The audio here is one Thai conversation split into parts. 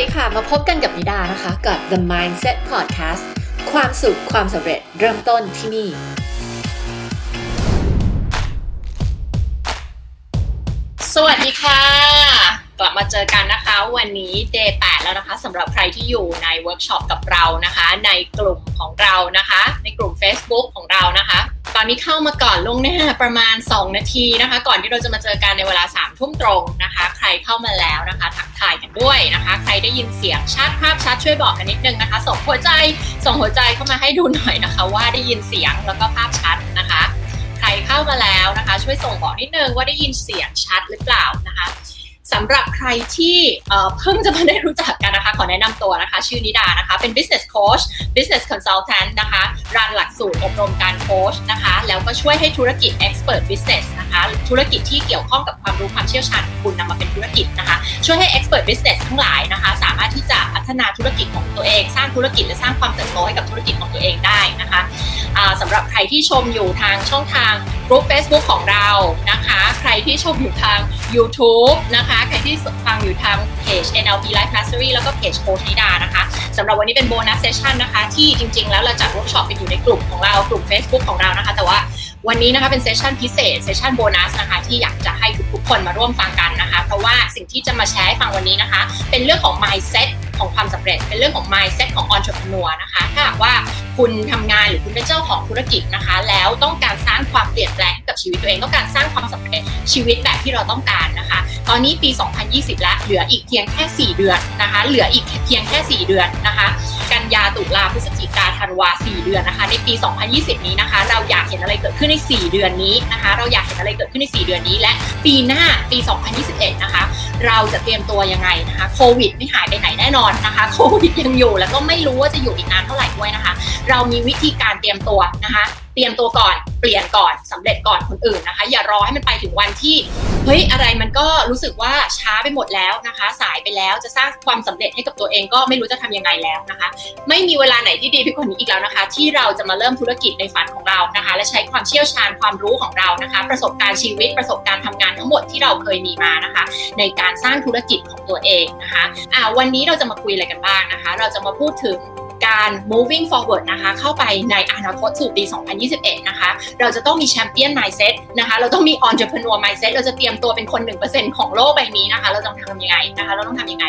ดีค่ะ มาพบกันกับนิดานะคะกับ The Mindset Podcast ความสุขความสำเร็จเริ่มต้นที่นี่ สวัสดีค่ะ กลับมาเจอกันนะคะวันนี้ day 8แล้วนะคะสำหรับใครที่อยู่ในเวิร์กช็อปกับเรานะคะ ในกลุ่มของเรานะคะ ในกลุ่ม Facebook ของเรานะคะ ตอนนี้เข้ามาก่อนล่วงหน้าประมาณ 2 นาทีนะคะ ก่อนที่เราจะมาเจอกันในเวลา3ทุ่มตรงนะคะ ใครเข้ามาแล้วนะคะทักทายกันด้วยนะคะ ใครได้ยินเสียงชัดภาพชัดช่วยบอกกันนิดนึงนะคะ ส่งหัวใจส่งหัวใจเข้ามาให้ดูหน่อยนะคะ ว่าได้ยินเสียงแล้วก็ภาพชัดนะคะ ใครเข้ามาแล้วนะคะ ช่วยส่งบอกนิดนึงว่าได้ยินเสียงชัดหรือเปล่านะคะ สำหรับใครที่เพิ่งจะมาได้รู้จักกันนะคะ ขอแนะนำตัวนะคะ ชื่อนิดานะคะ เป็น business coach business consultant นะคะ รันหลักสูตรอบรมการโค้ชนะคะ แล้วก็ช่วยให้ธุรกิจ expert business นะคะ ธุรกิจที่เกี่ยวข้องกับความรู้ความเชี่ยวชาญคุณนำมาเป็นธุรกิจนะคะ ช่วยให้ expert business ทั้งหลายนะคะ สามารถที่จะพัฒนาธุรกิจของตัวเอง สร้างธุรกิจและสร้างความเติบโตให้กับธุรกิจของตัวเองได้นะคะสำหรับใครที่ชมอยู่ทางช่องทางกลุ่ม Facebook ของเรานะคะ ใครที่ชมอยู่ทาง YouTube นะคะใครที่ฟังอยู่ทางเพจ NLP Life Mastery แล้วก็เพจโคชนิดานะคะสำหรับวันนี้เป็น bonus session นะคะ ที่จริง ๆ แล้วเราจัดเวิร์กช็อปไปอยู่ในกลุ่มของเรากลุ่ม Facebook ของเรานะคะ แต่ว่าวันนี้นะคะเป็น session พิเศษ session โบนัสนะคะที่อยากจะให้ทุกๆคนมาร่วมฟังกันนะคะ เพราะว่าสิ่งที่จะมาแชร์ให้ฟังวันนี้นะคะ เป็นเรื่องของ mindset ของความสำเร็จ เป็นเรื่องของ mindset ของ entrepreneur นะคะ ถ้าว่าคุณทำงานหรือคุณเป็นเจ้าของธุรกิจนะคะ แล้วต้องการสร้างความเปลี่ยนแปลงกับชีวิตตัวเองต้องการสร้างความสำเร็จชีวิตแบบที่เราต้องการนะคะ ตอนนี้ปี 2020 แล้วเหลืออีกเพียงแค่ 4 เดือนนะคะ เหลืออีกเพียงแค่ 4 เดือนนะคะ กันยาตุลาพฤศจิกาธันวา 4 เดือนนะคะ ในปี 2020 นี้นะคะ เราอยากเห็นอะไรเกิดขึ้นใน 4 เดือนนี้นะคะ เราอยากเห็นอะไรเกิดขึ้นใน 4 เดือนนี้ และปีหน้าปี 2021 นะคะ เราจะเตรียมตัวยังไงนะคะ โควิดไม่หายไปไหนแน่นอนนะคะโควิดยังอยู่แล้วก็ไม่รู้ว่าจะอยู่อีกนานเท่าไหร่ด้วยนะคะ เรามีวิธีการเตรียมตัวนะคะเตรียมตัวก่อนเปลี่ยนก่อนสำเร็จก่อนคนอื่นนะคะ อย่ารอให้มันไปถึงวันที่เฮ้ยอะไรมันก็รู้สึกว่าช้าไปหมดแล้วนะคะ สายไปแล้วจะสร้างความสำเร็จให้กับตัวเองก็ไม่รู้จะทำยังไงแล้วนะคะ ไม่มีเวลาไหนที่ดีไปกว่านี้อีกแล้วนะคะ ที่เราจะมาเริ่มธุรกิจในฝันของเรานะคะ และใช้ความเชี่ยวชาญความรู้ของเรานะคะ ประสบการณ์ชีวิตประสบการณ์ทำงานทั้งหมดที่เราเคยมีมานะคะ ในการสร้างธุรกิจของตัวเองนะคะอ่าวันนี้เราจะมาคุยอะไรกันบ้างนะคะ เราจะมาพูดถึง การ moving forward นะคะเข้าไปในอนาคตสู่ปี 2021 นะคะ เราจะต้องมี champion mindset นะคะ เราต้องมี entrepreneur mindset เราจะเตรียมตัวเป็นคน 1%ของโลกใบนี้นะคะ เราต้องทำยังไงนะคะ เราต้องทำยังไง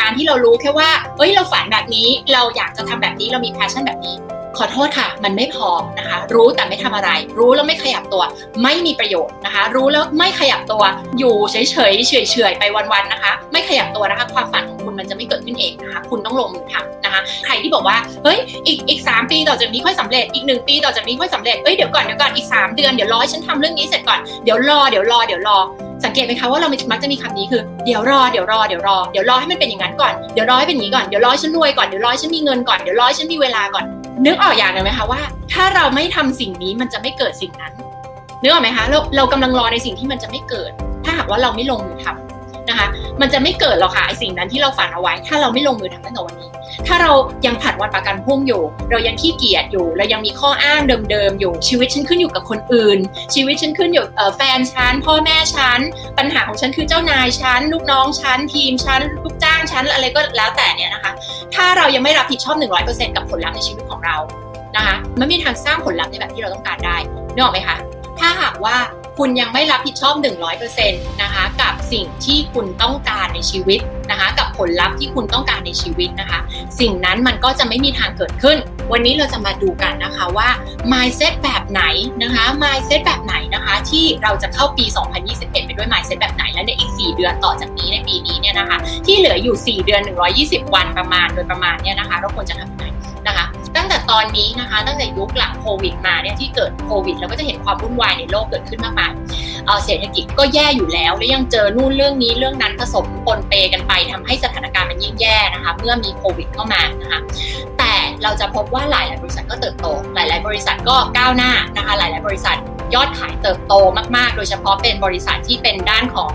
การที่เรารู้แค่ว่าเอ้ย เราฝันแบบนี้ เราอยากจะทำแบบนี้ เรามี passion แบบนี้ ขอโทษค่ะ มันไม่พอนะคะ รู้แต่ไม่ทำอะไร รู้แล้วไม่ขยับตัว ไม่มีประโยชน์นะคะ รู้แล้วไม่ขยับตัว อยู่เฉยเฉยเฉยเฉยไปวันๆนะคะ ไม่ขยับตัวนะคะ ความฝันของคุณมันจะไม่เกิดขึ้นเองนะคะ คุณต้องลงมือทำนะคะ ใครที่บอกว่า เฮ้ย อีกอีกสปีต่อจากนี้ค่อยสำเร็จ อีกหนึ่งปีต่อจากนี้ค่อยสำเร็จ เอ้ย เดี๋ยวก่อน เดี๋ยวก่อน อีก 3 เดือน เดี๋ยวรอฉันทำเรื่องนี้เสร็จก่อน เดี๋ยวรอ เดี๋ยวรอ เดี๋ยวรอ สังเกตไหมคะว่าเรามักจะมีคำนี้คือ เดี๋ยวรอ เดี๋ยวรอ เดี๋ยวรอ เดี๋ยวรอให้มันเป็นอย่างนั้นก่อน เดี๋ยวรอให้เป็นอย่างนี้ก่อน เดี๋ยวรอฉันรวยก่อน เดี๋ยวรอฉันมีเงินก่อน เดี๋ยวรอฉันมีเวลาก่อน นึกออกอย่างหนึ่งไหมคะว่า ถ้าเราไม่ทำสิ่งนี้มันจะไม่เกิดสิ่งนั้นนึกออกไหมคะเราเรากำลังรอในสิ่งที่มันจะไม่เกิด ถ้าหากว่าเราไม่ลงมือทำ นะคะ มันจะไม่เกิดหรอกค่ะไอสิ่งนั้นที่เราฝันเอาไว้ ถ้าเราไม่ลงมือทำตั้งแต่วันนี้ ถ้าเรายังผัดวันประกันพรุ่งอยู่ เรายังขี้เกียจอยู่ เรายังมีข้ออ้างเดิมๆอยู่ ชีวิตฉันขึ้นอยู่กับคนอื่น ชีวิตฉันขึ้นอยู่แฟนฉันพ่อแม่ฉันปัญหาของฉันคือเจ้านายฉันลูกน้องฉันทีมฉันลูกจ้างฉันอะไรก็แล้วแต่เนี่ยนะคะ ถ้าเรายังไม่รับผิดชอบ 100%กับผลลัพธ์ในชีวิตของเรานะคะมันไม่มีทางสร้างผลลัพธ์ในแบบที่เราต้องการได้นึกออกไหมคะ ถ้าหากว่าคุณยังไม่รับผิดชอบ 100%นะคะกับสิ่งที่คุณต้องการในชีวิตนะคะกับผลลัพธ์ที่คุณต้องการในชีวิตนะคะ สิ่งนั้นมันก็จะไม่มีทางเกิดขึ้น วันนี้เราจะมาดูกันนะคะว่า mindset แบบไหนนะคะ mindset แบบไหนนะคะที่เราจะเข้าปี 2021 ไปด้วย mindset แบบไหนและในอีก 4 เดือนต่อจากนี้ในปีนี้เนี่ยนะคะที่เหลืออยู่ 4 เดือน 120 วันประมาณโดยประมาณเนี่ยนะคะเราควรจะทำยังไงนะคะ ตั้งแต่ตอนนี้นะคะ ตั้งแต่ยุคหลังโควิดมาเนี่ยที่เกิดโควิดเราก็จะเห็นความวุ่นวายในโลกเกิดขึ้นมากมายเศรษฐกิจก็แย่อยู่แล้ว แล้วยังเจอนู่นเรื่องนี้เรื่องนั้นผสมปนเปกันไปทำให้สถานการณ์มันยิ่งแย่นะคะ เมื่อมีโควิดเข้ามานะคะแต่เราจะพบว่าหลาย ๆ บริษัทก็เติบโต หลาย ๆ บริษัทก็ก้าวหน้านะคะ หลาย ๆ บริษัท ยอดขายเติบโตมาก ๆ โดยเฉพาะเป็นบริษัทที่เป็นด้านของ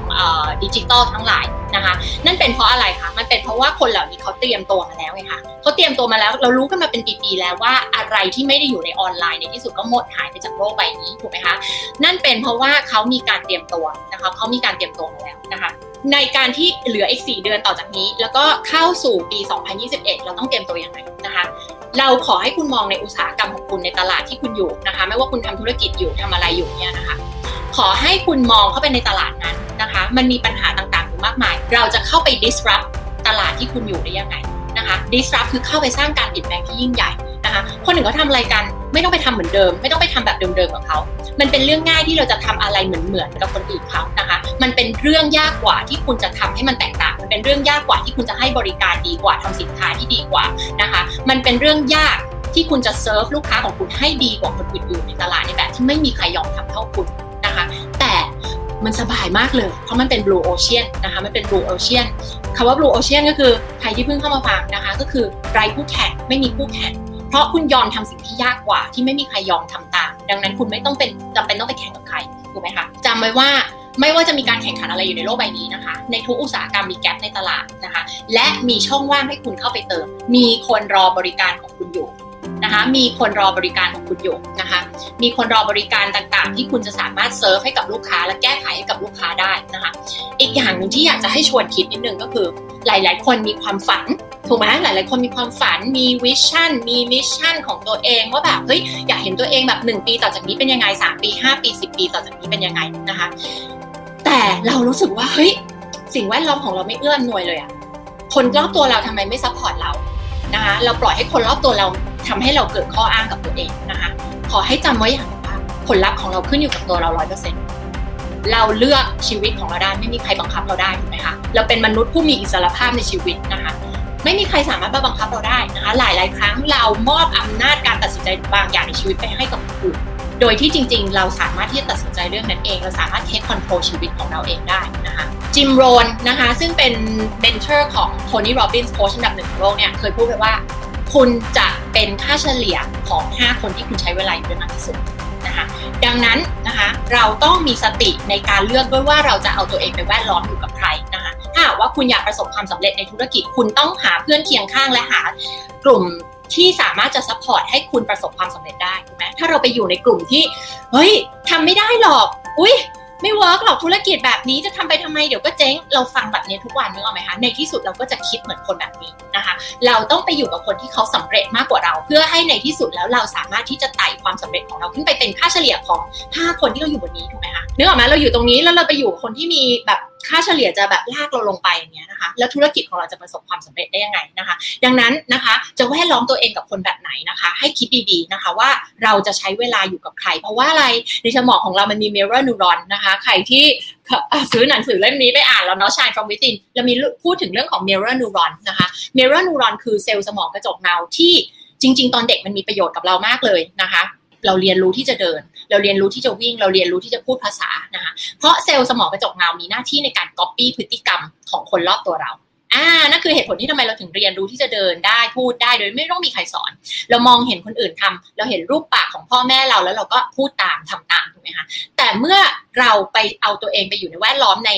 ดิจิตอลทั้งหลายนะคะ นั่นเป็นเพราะอะไรคะ มันเป็นเพราะว่าคนเหล่านี้เขาเตรียมตัวมาแล้วไงคะเขาเตรียมตัวมาแล้ว เรารู้กันมาเป็นปีๆแล้วว่าอะไรที่ไม่ได้อยู่ในออนไลน์ในที่สุดก็หมดหายไปจากโลกใบนี้ถูกไหมคะ นั่นเป็นเพราะว่าเขามีการเตรียมตัวนะคะเขามีการเตรียมตัวมาแล้วนะคะในการที่เหลืออีก 4 เดือนต่อจากนี้ แล้วก็เข้าสู่ปี 2021 เราต้องเตรียมตัวยังไงนะคะ เราขอให้คุณมองในอุตสาหกรรมของคุณในตลาดที่คุณอยู่นะคะ ไม่ว่าคุณทำธุรกิจอยู่ทำอะไรอยู่เนี่ยนะคะ ขอให้คุณมองเข้าไปในตลาดนั้นนะคะ มันมีปัญหาต่างๆอยู่มากมาย เราจะเข้าไป disrupt ตลาดที่คุณอยู่ได้ยังไงนะคะ disrupt คือเข้าไปสร้างการเปลี่ยนแปลงที่ยิ่งใหญ่นะคะ คนอื่นเขาทำอะไรกัน ไม่ต้องไปทำเหมือนเดิม ไม่ต้องไปทำแบบเดิมๆกับเขา มันเป็นเรื่องง่ายที่เราจะทำอะไรเหมือนๆกับคนอื่นเขานะคะ มันเป็นเรื่องยากกว่าที่คุณจะทำให้มันแตกต่าง มันเป็นเรื่องยากกว่าที่คุณจะให้บริการดีกว่าทำสินค้าที่ดีกว่านะคะ มันเป็นเรื่องยากที่คุณจะเซิร์ฟลูกค้าของคุณให้ดีกว่าคนอื่นๆในตลาดในแบบที่ไม่มีใครยอมทำเท่าคุณนะคะ แต่มันสบายมากเลย เพราะมันเป็น blue ocean นะคะ มันเป็น blue ocean คำว่า blue ocean ก็คือใครที่เพิ่งเข้ามาฟังนะคะ ก็คือไร้คู่แข่ง ไม่มีคู่แข่ง เพราะคุณยอมทำสิ่งที่ยากกว่า ที่ไม่มีใครยอมทำตาม ดังนั้นคุณไม่ต้องเป็นจำเป็นต้องไปแข่งกับใครถูกไหมคะจำไว้ว่าไม่ว่าจะมีการแข่งขันอะไรอยู่ในโลกใบนี้นะคะ ในทุกอุตสาหกรรมมีแกลบในตลาดนะคะ และมีช่องว่างให้คุณเข้าไปเติม มีคนรอบริการของคุณอยู่นะคะ มีคนรอบริการของคุณอยู่นะคะ มีคนรอบริการต่างๆ ที่คุณจะสามารถเซิร์ฟให้กับลูกค้า และแก้ไขให้กับลูกค้าได้นะคะ อีกอย่างหนึ่งที่อยากจะให้ชวนคิดนิดนึงก็คือ หลาย ๆ คนมีความฝัน ถูกไหมหลาย ๆ คนมีความฝันมี vision มี mission ของตัวเองว่าแบบเฮ้ยอยากเห็นตัวเองแบบ 1 ปีต่อจากนี้เป็นยังไง 3 ปี 5 ปี 10 ปีต่อจากนี้เป็นยังไงนะคะ แต่เรารู้สึกว่าเฮ้ยสิ่งแวดล้อมของเราไม่เอื้ออำนวยเลยอะคนรอบตัวเราทำไมไม่ support เรานะคะเราปล่อยให้คนรอบตัวเราทำให้เราเกิดข้ออ้างกับตัวเองนะคะขอให้จำไว้อย่างว่าผลลัพธ์ของเราขึ้นอยู่กับตัวเราร้อยเปอร์เซ็นต์เราเลือกชีวิตของเราได้ไม่มีใครบังคับเราได้ถูกไหมคะเราเป็นมนุษย์ผู้มีอิสรภาพในชีวิตนะคะ ไม่มีใครสามารถมาบังคับเราได้นะคะหลายหลายครั้งเรามอบอำนาจการตัดสินใจบางอย่างในชีวิตไปให้กับคนอื่นโดยที่จริง ๆ เราสามารถที่จะตัดสินใจเรื่องนั้นเอง เราสามารถ take control ชีวิตของเราเองได้นะคะจิมโรนนะคะซึ่งเป็น mentor ของโทนี่โรบินส์โค้ชอันดับหนึ่งของโลกเนี่ยเคยพูดไว้ว่า คุณจะเป็นค่าเฉลี่ยของ 5 คนที่คุณใช้เวลาอยู่ด้วยมากที่สุดนะคะดังนั้นนะคะเราต้องมีสติในการเลือกด้วยว่าเราจะเอาตัวเองไปแวดล้อมอยู่กับใครนะคะ ถ้าว่าคุณอยากประสบความสำเร็จในธุรกิจ คุณต้องหาเพื่อนเคียงข้างและหากลุ่มที่สามารถจะ support ให้คุณประสบความสำเร็จได้ถูกไหมถ้าเราไปอยู่ในกลุ่มที่ เฮ้ยทำไม่ได้หรอก อุ้ยไม่เวิร์กหรอกธุรกิจแบบนี้จะทำไปทำไมเดี๋ยวก็เจ๊ง เราฟังแบบนี้ทุกวันนึกออกไหมคะ ในที่สุดเราก็จะคิดเหมือนคนแบบนี้นะคะ เราต้องไปอยู่กับคนที่เขาสำเร็จมากกว่าเรา เพื่อให้ในที่สุดแล้วเราสามารถที่จะไต่ความสำเร็จของเราขึ้นไปเป็นค่าเฉลี่ยของ 5 คนที่เราอยู่บนนี้ถูกไหมคะนึกออกไหมเราอยู่ตรงนี้แล้วเราไปอยู่คนที่มีแบบ ค่าเฉลี่ยจะแบบลากเราลงไปอย่างเงี้ยนะคะ แล้วธุรกิจของเราจะประสบความสำเร็จได้ยังไงนะคะ ดังนั้นนะคะจะแวดล้อมตัวเองกับคนแบบไหนนะคะ ให้คิดดีๆนะคะว่าเราจะใช้เวลาอยู่กับใคร เพราะว่าอะไรในสมองของเรามันมี mirror neuron นะคะใครที่ซื้อหนังสือเล่มนี้ไปอ่านแล้วเนาะ Shine from within เรามีพูดถึงเรื่องของ mirror neuron นะคะ mirror neuron คือเซลล์สมองกระจกเงาที่จริง ๆ ตอนเด็กมันมีประโยชน์กับเรามากเลยนะคะ เราเรียนรู้ที่จะเดิน เราเรียนรู้ที่จะวิ่ง เราเรียนรู้ที่จะพูดภาษานะคะเพราะเซลล์สมองกระจกเงามีหน้าที่ในการก๊อปปี้พฤติกรรมของคนรอบตัวเราอ่านั่นคือเหตุผลที่ทำไมเราถึงเรียนรู้ที่จะเดินได้พูดได้โดยไม่ต้องมีใครสอน เรามองเห็นคนอื่นทำเราเห็นรูปปากของพ่อแม่เราแล้วเราก็พูดตามทำตามถูกไหมคะแต่เมื่อเราไปเอาตัวเองไปอยู่ในแวดล้อมใน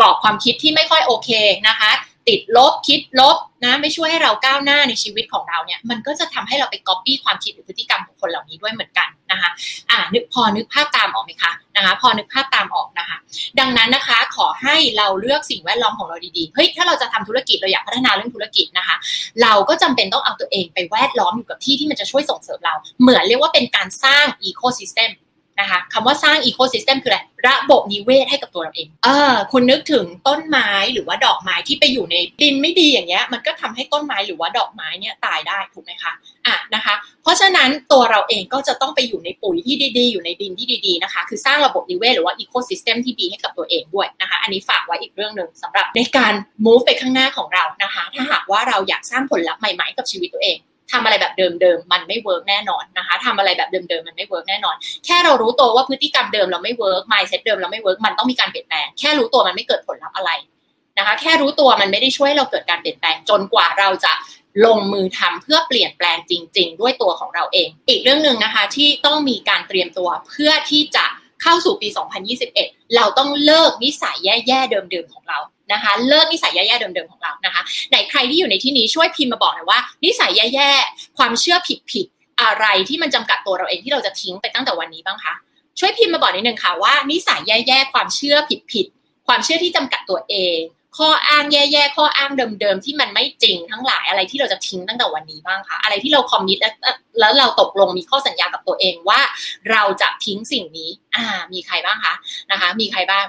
กรอบความคิดที่ไม่ค่อยโอเคนะคะ ติดลบคิดลบนะไม่ช่วยให้เราก้าวหน้าในชีวิตของเราเนี่ยมันก็จะทำให้เราไปก๊อปปี้ความคิดหรือพฤติกรรมของคนเหล่านี้ด้วยเหมือนกันนะคะอ่านึกพอนึกภาพตามออกไหมคะนะคะพอนึกภาพตามออกนะคะ ดังนั้นนะคะขอให้เราเลือกสิ่งแวดล้อมของเราดีๆเฮ้ยถ้าเราจะทำธุรกิจเราอยากพัฒนาเรื่องธุรกิจนะคะ เราก็จำเป็นต้องเอาตัวเองไปแวดล้อมอยู่กับที่ที่มันจะช่วยส่งเสริมเรา เหมือนเรียกว่าเป็นการสร้าง ecosystem นะคะคำว่าสร้าง ecosystem คืออะไรระบบนิเวศให้กับตัวเราเอง เออ คุณนึกถึงต้นไม้หรือว่าดอกไม้ที่ไปอยู่ในดินไม่ดีอย่างเงี้ย มันก็ทำให้ต้นไม้หรือว่าดอกไม้เนี่ยตายได้ถูกไหมคะอะนะคะ เพราะฉะนั้นตัวเราเองก็จะต้องไปอยู่ในปุ๋ยที่ดีๆ อยู่ในดินที่ดีๆนะคะ คือสร้างระบบนิเวศหรือว่า ecosystem ที่ดีให้กับตัวเองด้วยนะคะ อันนี้ฝากไว้อีกเรื่องหนึ่งสำหรับในการ move ไปข้างหน้าของเรานะคะ ถ้าหากว่าเราอยากสร้างผลลัพธ์ใหม่ๆกับชีวิตตัวเอง ทำอะไรแบบเดิมๆมันไม่ work แน่นอนนะคะทำอะไรแบบเดิมๆมันไม่ work แน่นอน แค่เรารู้ตัวว่าพฤติกรรมเดิมเราไม่ work mindset เดิมเราไม่ work มันต้องมีการเปลี่ยนแปลงแค่รู้ตัวมันไม่เกิดผลลัพธ์อะไรนะคะแค่รู้ตัวมันไม่ได้ช่วยเราเกิดการเปลี่ยนแปลงจนกว่าเราจะลงมือทำเพื่อเปลี่ยนแปลงจริง ๆ ด้วยตัวของเราเอง อีกเรื่องหนึ่งนะคะที่ต้องมีการเตรียมตัวเพื่อที่จะเข้าสู่ปี 2021 เราต้องเลิกนิสัยแย่ๆเดิมๆของเรา นะคะ เลิกนิสัยแย่ๆเดิมๆของเรานะคะไหนใครที่อยู่ในที่นี้ช่วยพิมพ์มาบอกหน่อยว่านิสัยแย่ๆความเชื่อผิดๆอะไรที่มันจำกัดตัวเราเองที่เราจะทิ้งไปตั้งแต่วันนี้บ้างคะช่วยพิมพ์มาบอกนิดนึงค่ะว่านิสัยแย่ๆความเชื่อผิดๆความเชื่อที่จำกัดตัวเอง ข้ออ้างแย่ๆข้ออ้างเดิมๆที่มันไม่จริงทั้งหลายอะไรที่เราจะทิ้งตั้งแต่วันนี้บ้างคะอะไรที่เราคอมมิตแล้วแล้วเราตกลงมีข้อสัญญากับตัวเองว่า เราจะทิ้งสิ่งนี้ อ่า มีใครบ้างคะนะคะ มีใครบ้าง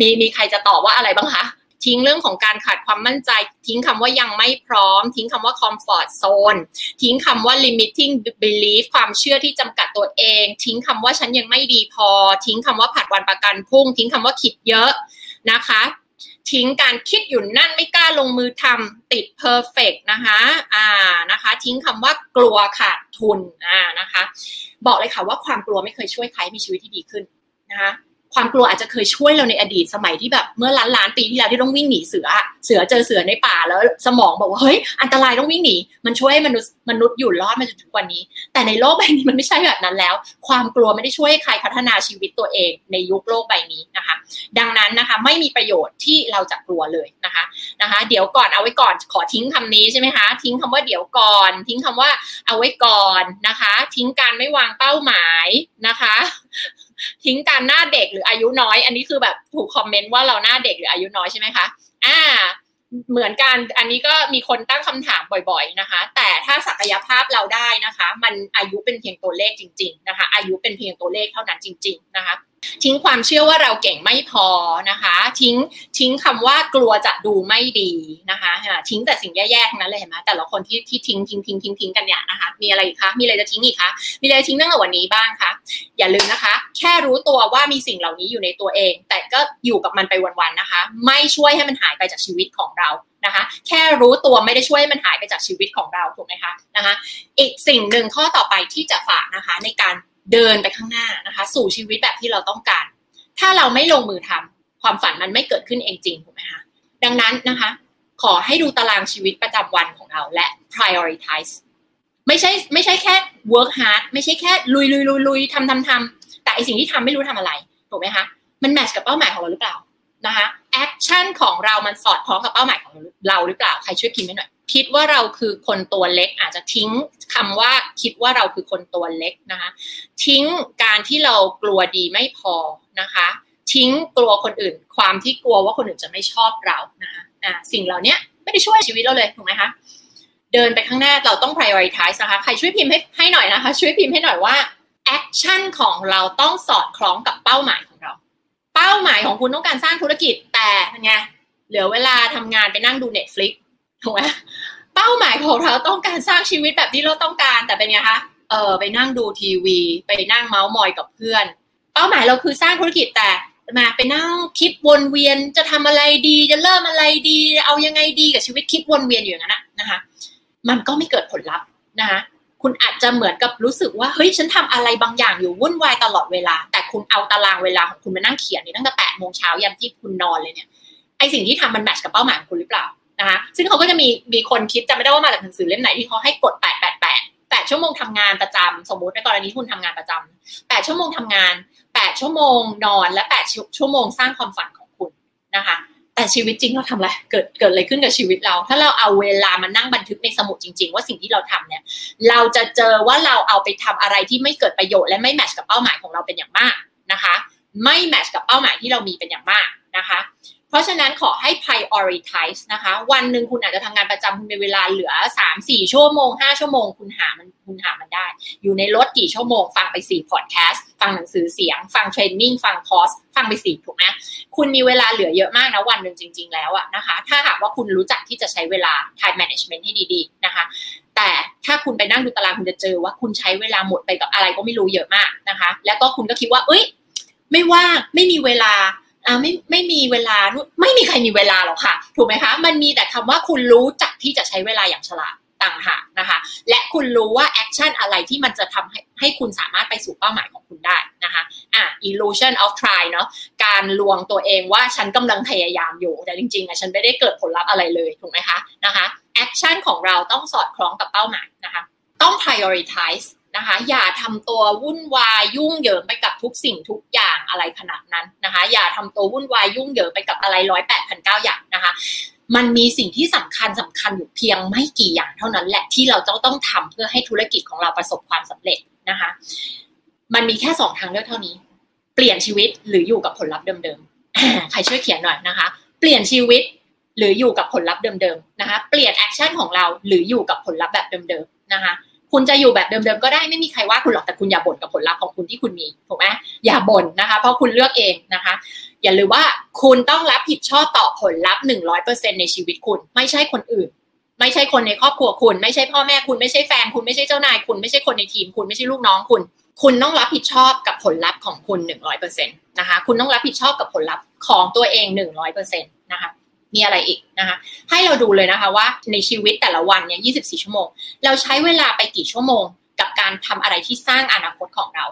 มีมีใครจะตอบว่าอะไรบ้างคะ ทิ้งเรื่องของการขาดความมั่นใจ ทิ้งคำว่ายังไม่พร้อม ทิ้งคำว่า comfort zone ทิ้งคำว่า limiting belief ความเชื่อที่จำกัดตัวเอง ทิ้งคำว่าฉันยังไม่ดีพอ ทิ้งคำว่าผัดวันประกันพรุ่ง ทิ้งคำว่าคิดเยอะนะคะทิ้งการคิดอยู่นั่นไม่กล้าลงมือทำติด perfect นะคะอ่านะคะ ทิ้งคำว่ากลัวขาดทุนอ่านะคะ บอกเลยค่ะว่าความกลัวไม่เคยช่วยใครมีชีวิตที่ดีขึ้นนะคะ ความกลัวอาจจะเคยช่วยเราในอดีตสมัยที่แบบเมื่อล้านล้านปีที่แล้วที่ต้องวิ่งหนีเสือ เสือเจอเสือในป่าแล้วสมองบอกว่าเฮ้ยอันตรายต้องวิ่งหนีมันช่วยให้มนุษย์มนุษย์อยู่รอดมาจนถึงวันนี้ แต่ในโลกใบนี้มันไม่ใช่แบบนั้นแล้ว ความกลัวไม่ได้ช่วยให้ใครพัฒนาชีวิตตัวเองในยุคโลกใบนี้นะคะ ดังนั้นนะคะไม่มีประโยชน์ที่เราจะกลัวเลยนะคะนะคะ เดี๋ยวก่อนเอาไว้ก่อนขอทิ้งคำนี้ใช่ไหมคะทิ้งคำว่าเดี๋ยวก่อน ทิ้งคำว่าเอาไว้ก่อนนะคะ ทิ้งการไม่วางเป้าหมายนะคะ ทิ้งการหน้าเด็กหรืออายุน้อย อันนี้คือแบบถูกคอมเมนต์ว่าเราหน้าเด็กหรืออายุน้อยใช่ไหมคะอ่าเหมือนกัน อันนี้ก็มีคนตั้งคำถามบ่อยๆนะคะ แต่ถ้าศักยภาพเราได้นะคะ มันอายุเป็นเพียงตัวเลขจริง ๆ นะคะ อายุเป็นเพียงตัวเลขเท่านั้นจริง ๆ นะคะ ทิ้งความเชื่อว่าเราเก่งไม่พอนะคะ ทิ้งทิ้งคำว่ากลัวจะดูไม่ดีนะคะทิ้งแต่สิ่งแย่ๆทั้งนั้นเลยเห็นไหมแต่ละคนที่ที่ทิ้งทิ้งทิ้งทิ้งทิ้งกันเนี่ยนะคะมีอะไรอีกคะมีอะไรจะทิ้งอีกคะมีอะไรทิ้งตั้งแต่วันนี้บ้างคะอย่าลืมนะคะ แค่รู้ตัวว่ามีสิ่งเหล่านี้อยู่ในตัวเอง แต่ก็อยู่กับมันไปวันๆนะคะ ไม่ช่วยให้มันหายไปจากชีวิตของเรานะคะแค่รู้ตัวไม่ได้ช่วยให้มันหายไปจากชีวิตของเราถูกไหมคะนะคะอีกสิ่งหนึ่งข้อต่อไปที่จะฝากนะคะในการ เดินไปข้างหน้านะคะ สู่ชีวิตแบบที่เราต้องการ ถ้าเราไม่ลงมือทำความฝันมันไม่เกิดขึ้นเองจริงถูกไหมคะดังนั้นนะคะ ขอให้ดูตารางชีวิตประจำวันของเราและ prioritize ไม่ใช่ไม่ใช่แค่ work hard ไม่ใช่แค่ลุยลุยลุยลุยทำทำทำแต่ไอสิ่งที่ทำไม่รู้ทำอะไรถูกไหมคะมันแมทช์กับเป้าหมายของเราหรือเปล่านะคะ ชั่นของเรามันสอดคล้องกับเป้าหมายของเราหรือเปล่าใครช่วยพิมพ์ให้หน่อยคิดว่าเราคือคนตัวเล็กอาจจะทิ้งคำว่าคิดว่าเราคือคนตัวเล็กนะคะ ทิ้งการที่เรากลัวดีไม่พอนะคะ ทิ้งกลัวคนอื่น ความที่กลัวว่าคนอื่นจะไม่ชอบเรานะคะอ่าสิ่งเหล่านี้ไม่ได้ช่วยชีวิตเราเลยถูกไหมคะเดินไปข้างหน้าเราต้อง prioritize นะคะใครช่วยพิมพ์ให้ให้หน่อยนะคะ ช่วยพิมพ์ให้หน่อยว่า action ของเราต้องสอดคล้องกับเป้าหมายของ ป้าหมายของคุณต้องการสร้างธุรกิจแต่ไงเหลือเวลาทำงานไปนั่งดู Netflix ถูกไหมเป้าหมายของเราต้องการสร้างชีวิตแบบที่เราต้องการ แต่เป็นไงคะเออไปนั่งดูทีวี ไปนั่งเมาส์มอยกับเพื่อน เป้าหมายเราคือสร้างธุรกิจแต่มาไปนั่งคิดวนเวียนจะทำอะไรดี จะเริ่มอะไรดี เอายังไงดีกับชีวิตคิดวนเวียนอยู่อย่างนั้นนะคะ มันก็ไม่เกิดผลลัพธ์นะคะ คุณอาจจะเหมือนกับรู้สึกว่าเฮ้ยฉันทำอะไรบางอย่างอยู่วุ่นวายตลอดเวลา แต่คุณเอาตารางเวลาของคุณมานั่งเขียนนี่ตั้งแต่แปดโมงเช้ายันที่คุณนอนเลยเนี่ยไอสิ่งที่ทำมันแมทช์กับเป้าหมายของคุณหรือเปล่านะคะซึ่งเขาก็จะมีมีคนคิดจะไม่ได้ว่ามาจากหนังสือเล่มไหนที่เขาให้กดแปดแปดแปดแปดชั่วโมงทำงานประจำสมมุติในกรณีคุณทำงานประจำแปดชั่วโมงทำงานแปดชั่วโมงนอนและแปดชั่วโมงสร้างความฝันของคุณนะคะ แต่ชีวิตจริงเราทำอะไร เกิดเกิดอะไรขึ้นกับชีวิตเรา ถ้าเราเอาเวลามานั่งบันทึกในสมุดจริง ๆ ว่าสิ่งที่เราทำเนี่ย เราจะเจอว่าเราเอาไปทำอะไรที่ไม่เกิดประโยชน์และไม่แมทช์กับเป้าหมายของเราเป็นอย่างมากนะคะ ไม่แมทช์กับเป้าหมายที่เรามีเป็นอย่างมากนะคะ ราะฉะนั้นขอให้ prioritize นะคะ วันหนึ่งคุณอาจจะทำงานประจำคุณมีเวลาเหลือ 3 4 ชั่วโมง 5 ชั่วโมง คุณหามันคุณหามันได้ อยู่ในรถกี่ชั่วโมง ฟังไป4 podcast ฟังหนังสือเสียง ฟังเทรนนิ่ง ฟังคอร์ส ฟังไป 4 ถูกไหมคุณมีเวลาเหลือเยอะมากนะวันหนึ่งจริง ๆ แล้วอะนะคะ ถ้าหากว่าคุณรู้จักที่จะใช้เวลา time management ให้ดีๆ นะคะ แต่ถ้าคุณไปนั่งดูตารางคุณจะเจอว่าคุณใช้เวลาหมดไปกับอะไรก็ไม่รู้เยอะมากนะคะ แล้วก็คุณก็คิดว่า เอ้ย ไม่ว่าง ไม่มีเวลา อ่าไม่ไม่มีเวลาไม่มีใครมีเวลาหรอกค่ะ ถูกไหมคะ มันมีแต่คำว่าคุณรู้จักที่จะใช้เวลาอย่างฉลาดต่างหากนะคะ และคุณรู้ว่า action อะไรที่มันจะทำให้ให้คุณสามารถไปสู่เป้าหมายของคุณได้นะคะอะ illusion of try เนาะการลวงตัวเองว่าฉันกำลังพยายามอยู่ แต่จริงๆอะฉันไม่ได้เกิดผลลัพธ์อะไรเลยถูกไหมคะนะคะ action ของเราต้องสอดคล้องกับเป้าหมายนะคะ ต้อง prioritize นะคะ อย่าทำตัววุ่นวายยุ่งเหยิงไปกับทุกสิ่งทุกอย่างอะไรขนาดนั้นนะคะ อย่าทำตัววุ่นวายยุ่งเหยิงไปกับอะไรร้อยแปดพันเก้าอย่างนะคะ มันมีสิ่งที่สำคัญสำคัญอยู่เพียงไม่กี่อย่างเท่านั้น แหละที่เราต้องต้องทำเพื่อให้ธุรกิจของเราประสบความสำเร็จนะคะ มันมีแค่สองทางเลือกเท่านี้ เปลี่ยนชีวิตหรืออยู่กับผลลัพธ์เดิมๆใครช่วยเขียนหน่อยนะคะ เปลี่ยนชีวิตหรืออยู่กับผลลัพธ์เดิมๆนะคะ เปลี่ยน action ของเราหรืออยู่กับผลลัพธ์แบบเดิมๆนะคะ คุณจะอยู่แบบเดิมๆก็ได้ไม่มีใครว่าคุณหรอกแต่คุณอย่าบ่นกับผลลัพธ์ของคุณที่คุณมีถูกไหมอย่าบ่นนะคะ เพราะคุณเลือกเองนะคะ อย่าลืมว่าคุณต้องรับผิดชอบต่อผลลัพธ์หนึ่งร้อยเปอร์เซ็นในชีวิตคุณ ไม่ใช่คนอื่น ไม่ใช่คนในครอบครัวคุณ ไม่ใช่พ่อแม่คุณไม่ใช่แฟนคุณไม่ใช่เจ้านายคุณไม่ใช่คนในทีมคุณไม่ใช่ลูกน้องคุณ คุณต้องรับผิดชอบกับผลลัพธ์ของคุณหนึ่งร้อยเปอร์เซ็นต์นะคะ คุณต้องรับผิดชอบกับผลลัพธ์ของตัวเองหนึ่งร้อยเปอร์เซ็นต์นะคะ มีอะไรอีกนะคะ ให้เราดูเลยนะคะว่าในชีวิตแต่ละวันเนี่ย 24 ชั่วโมง เราใช้เวลาไปกี่ชั่วโมง กับการทำอะไรที่สร้างอนาคตของเรา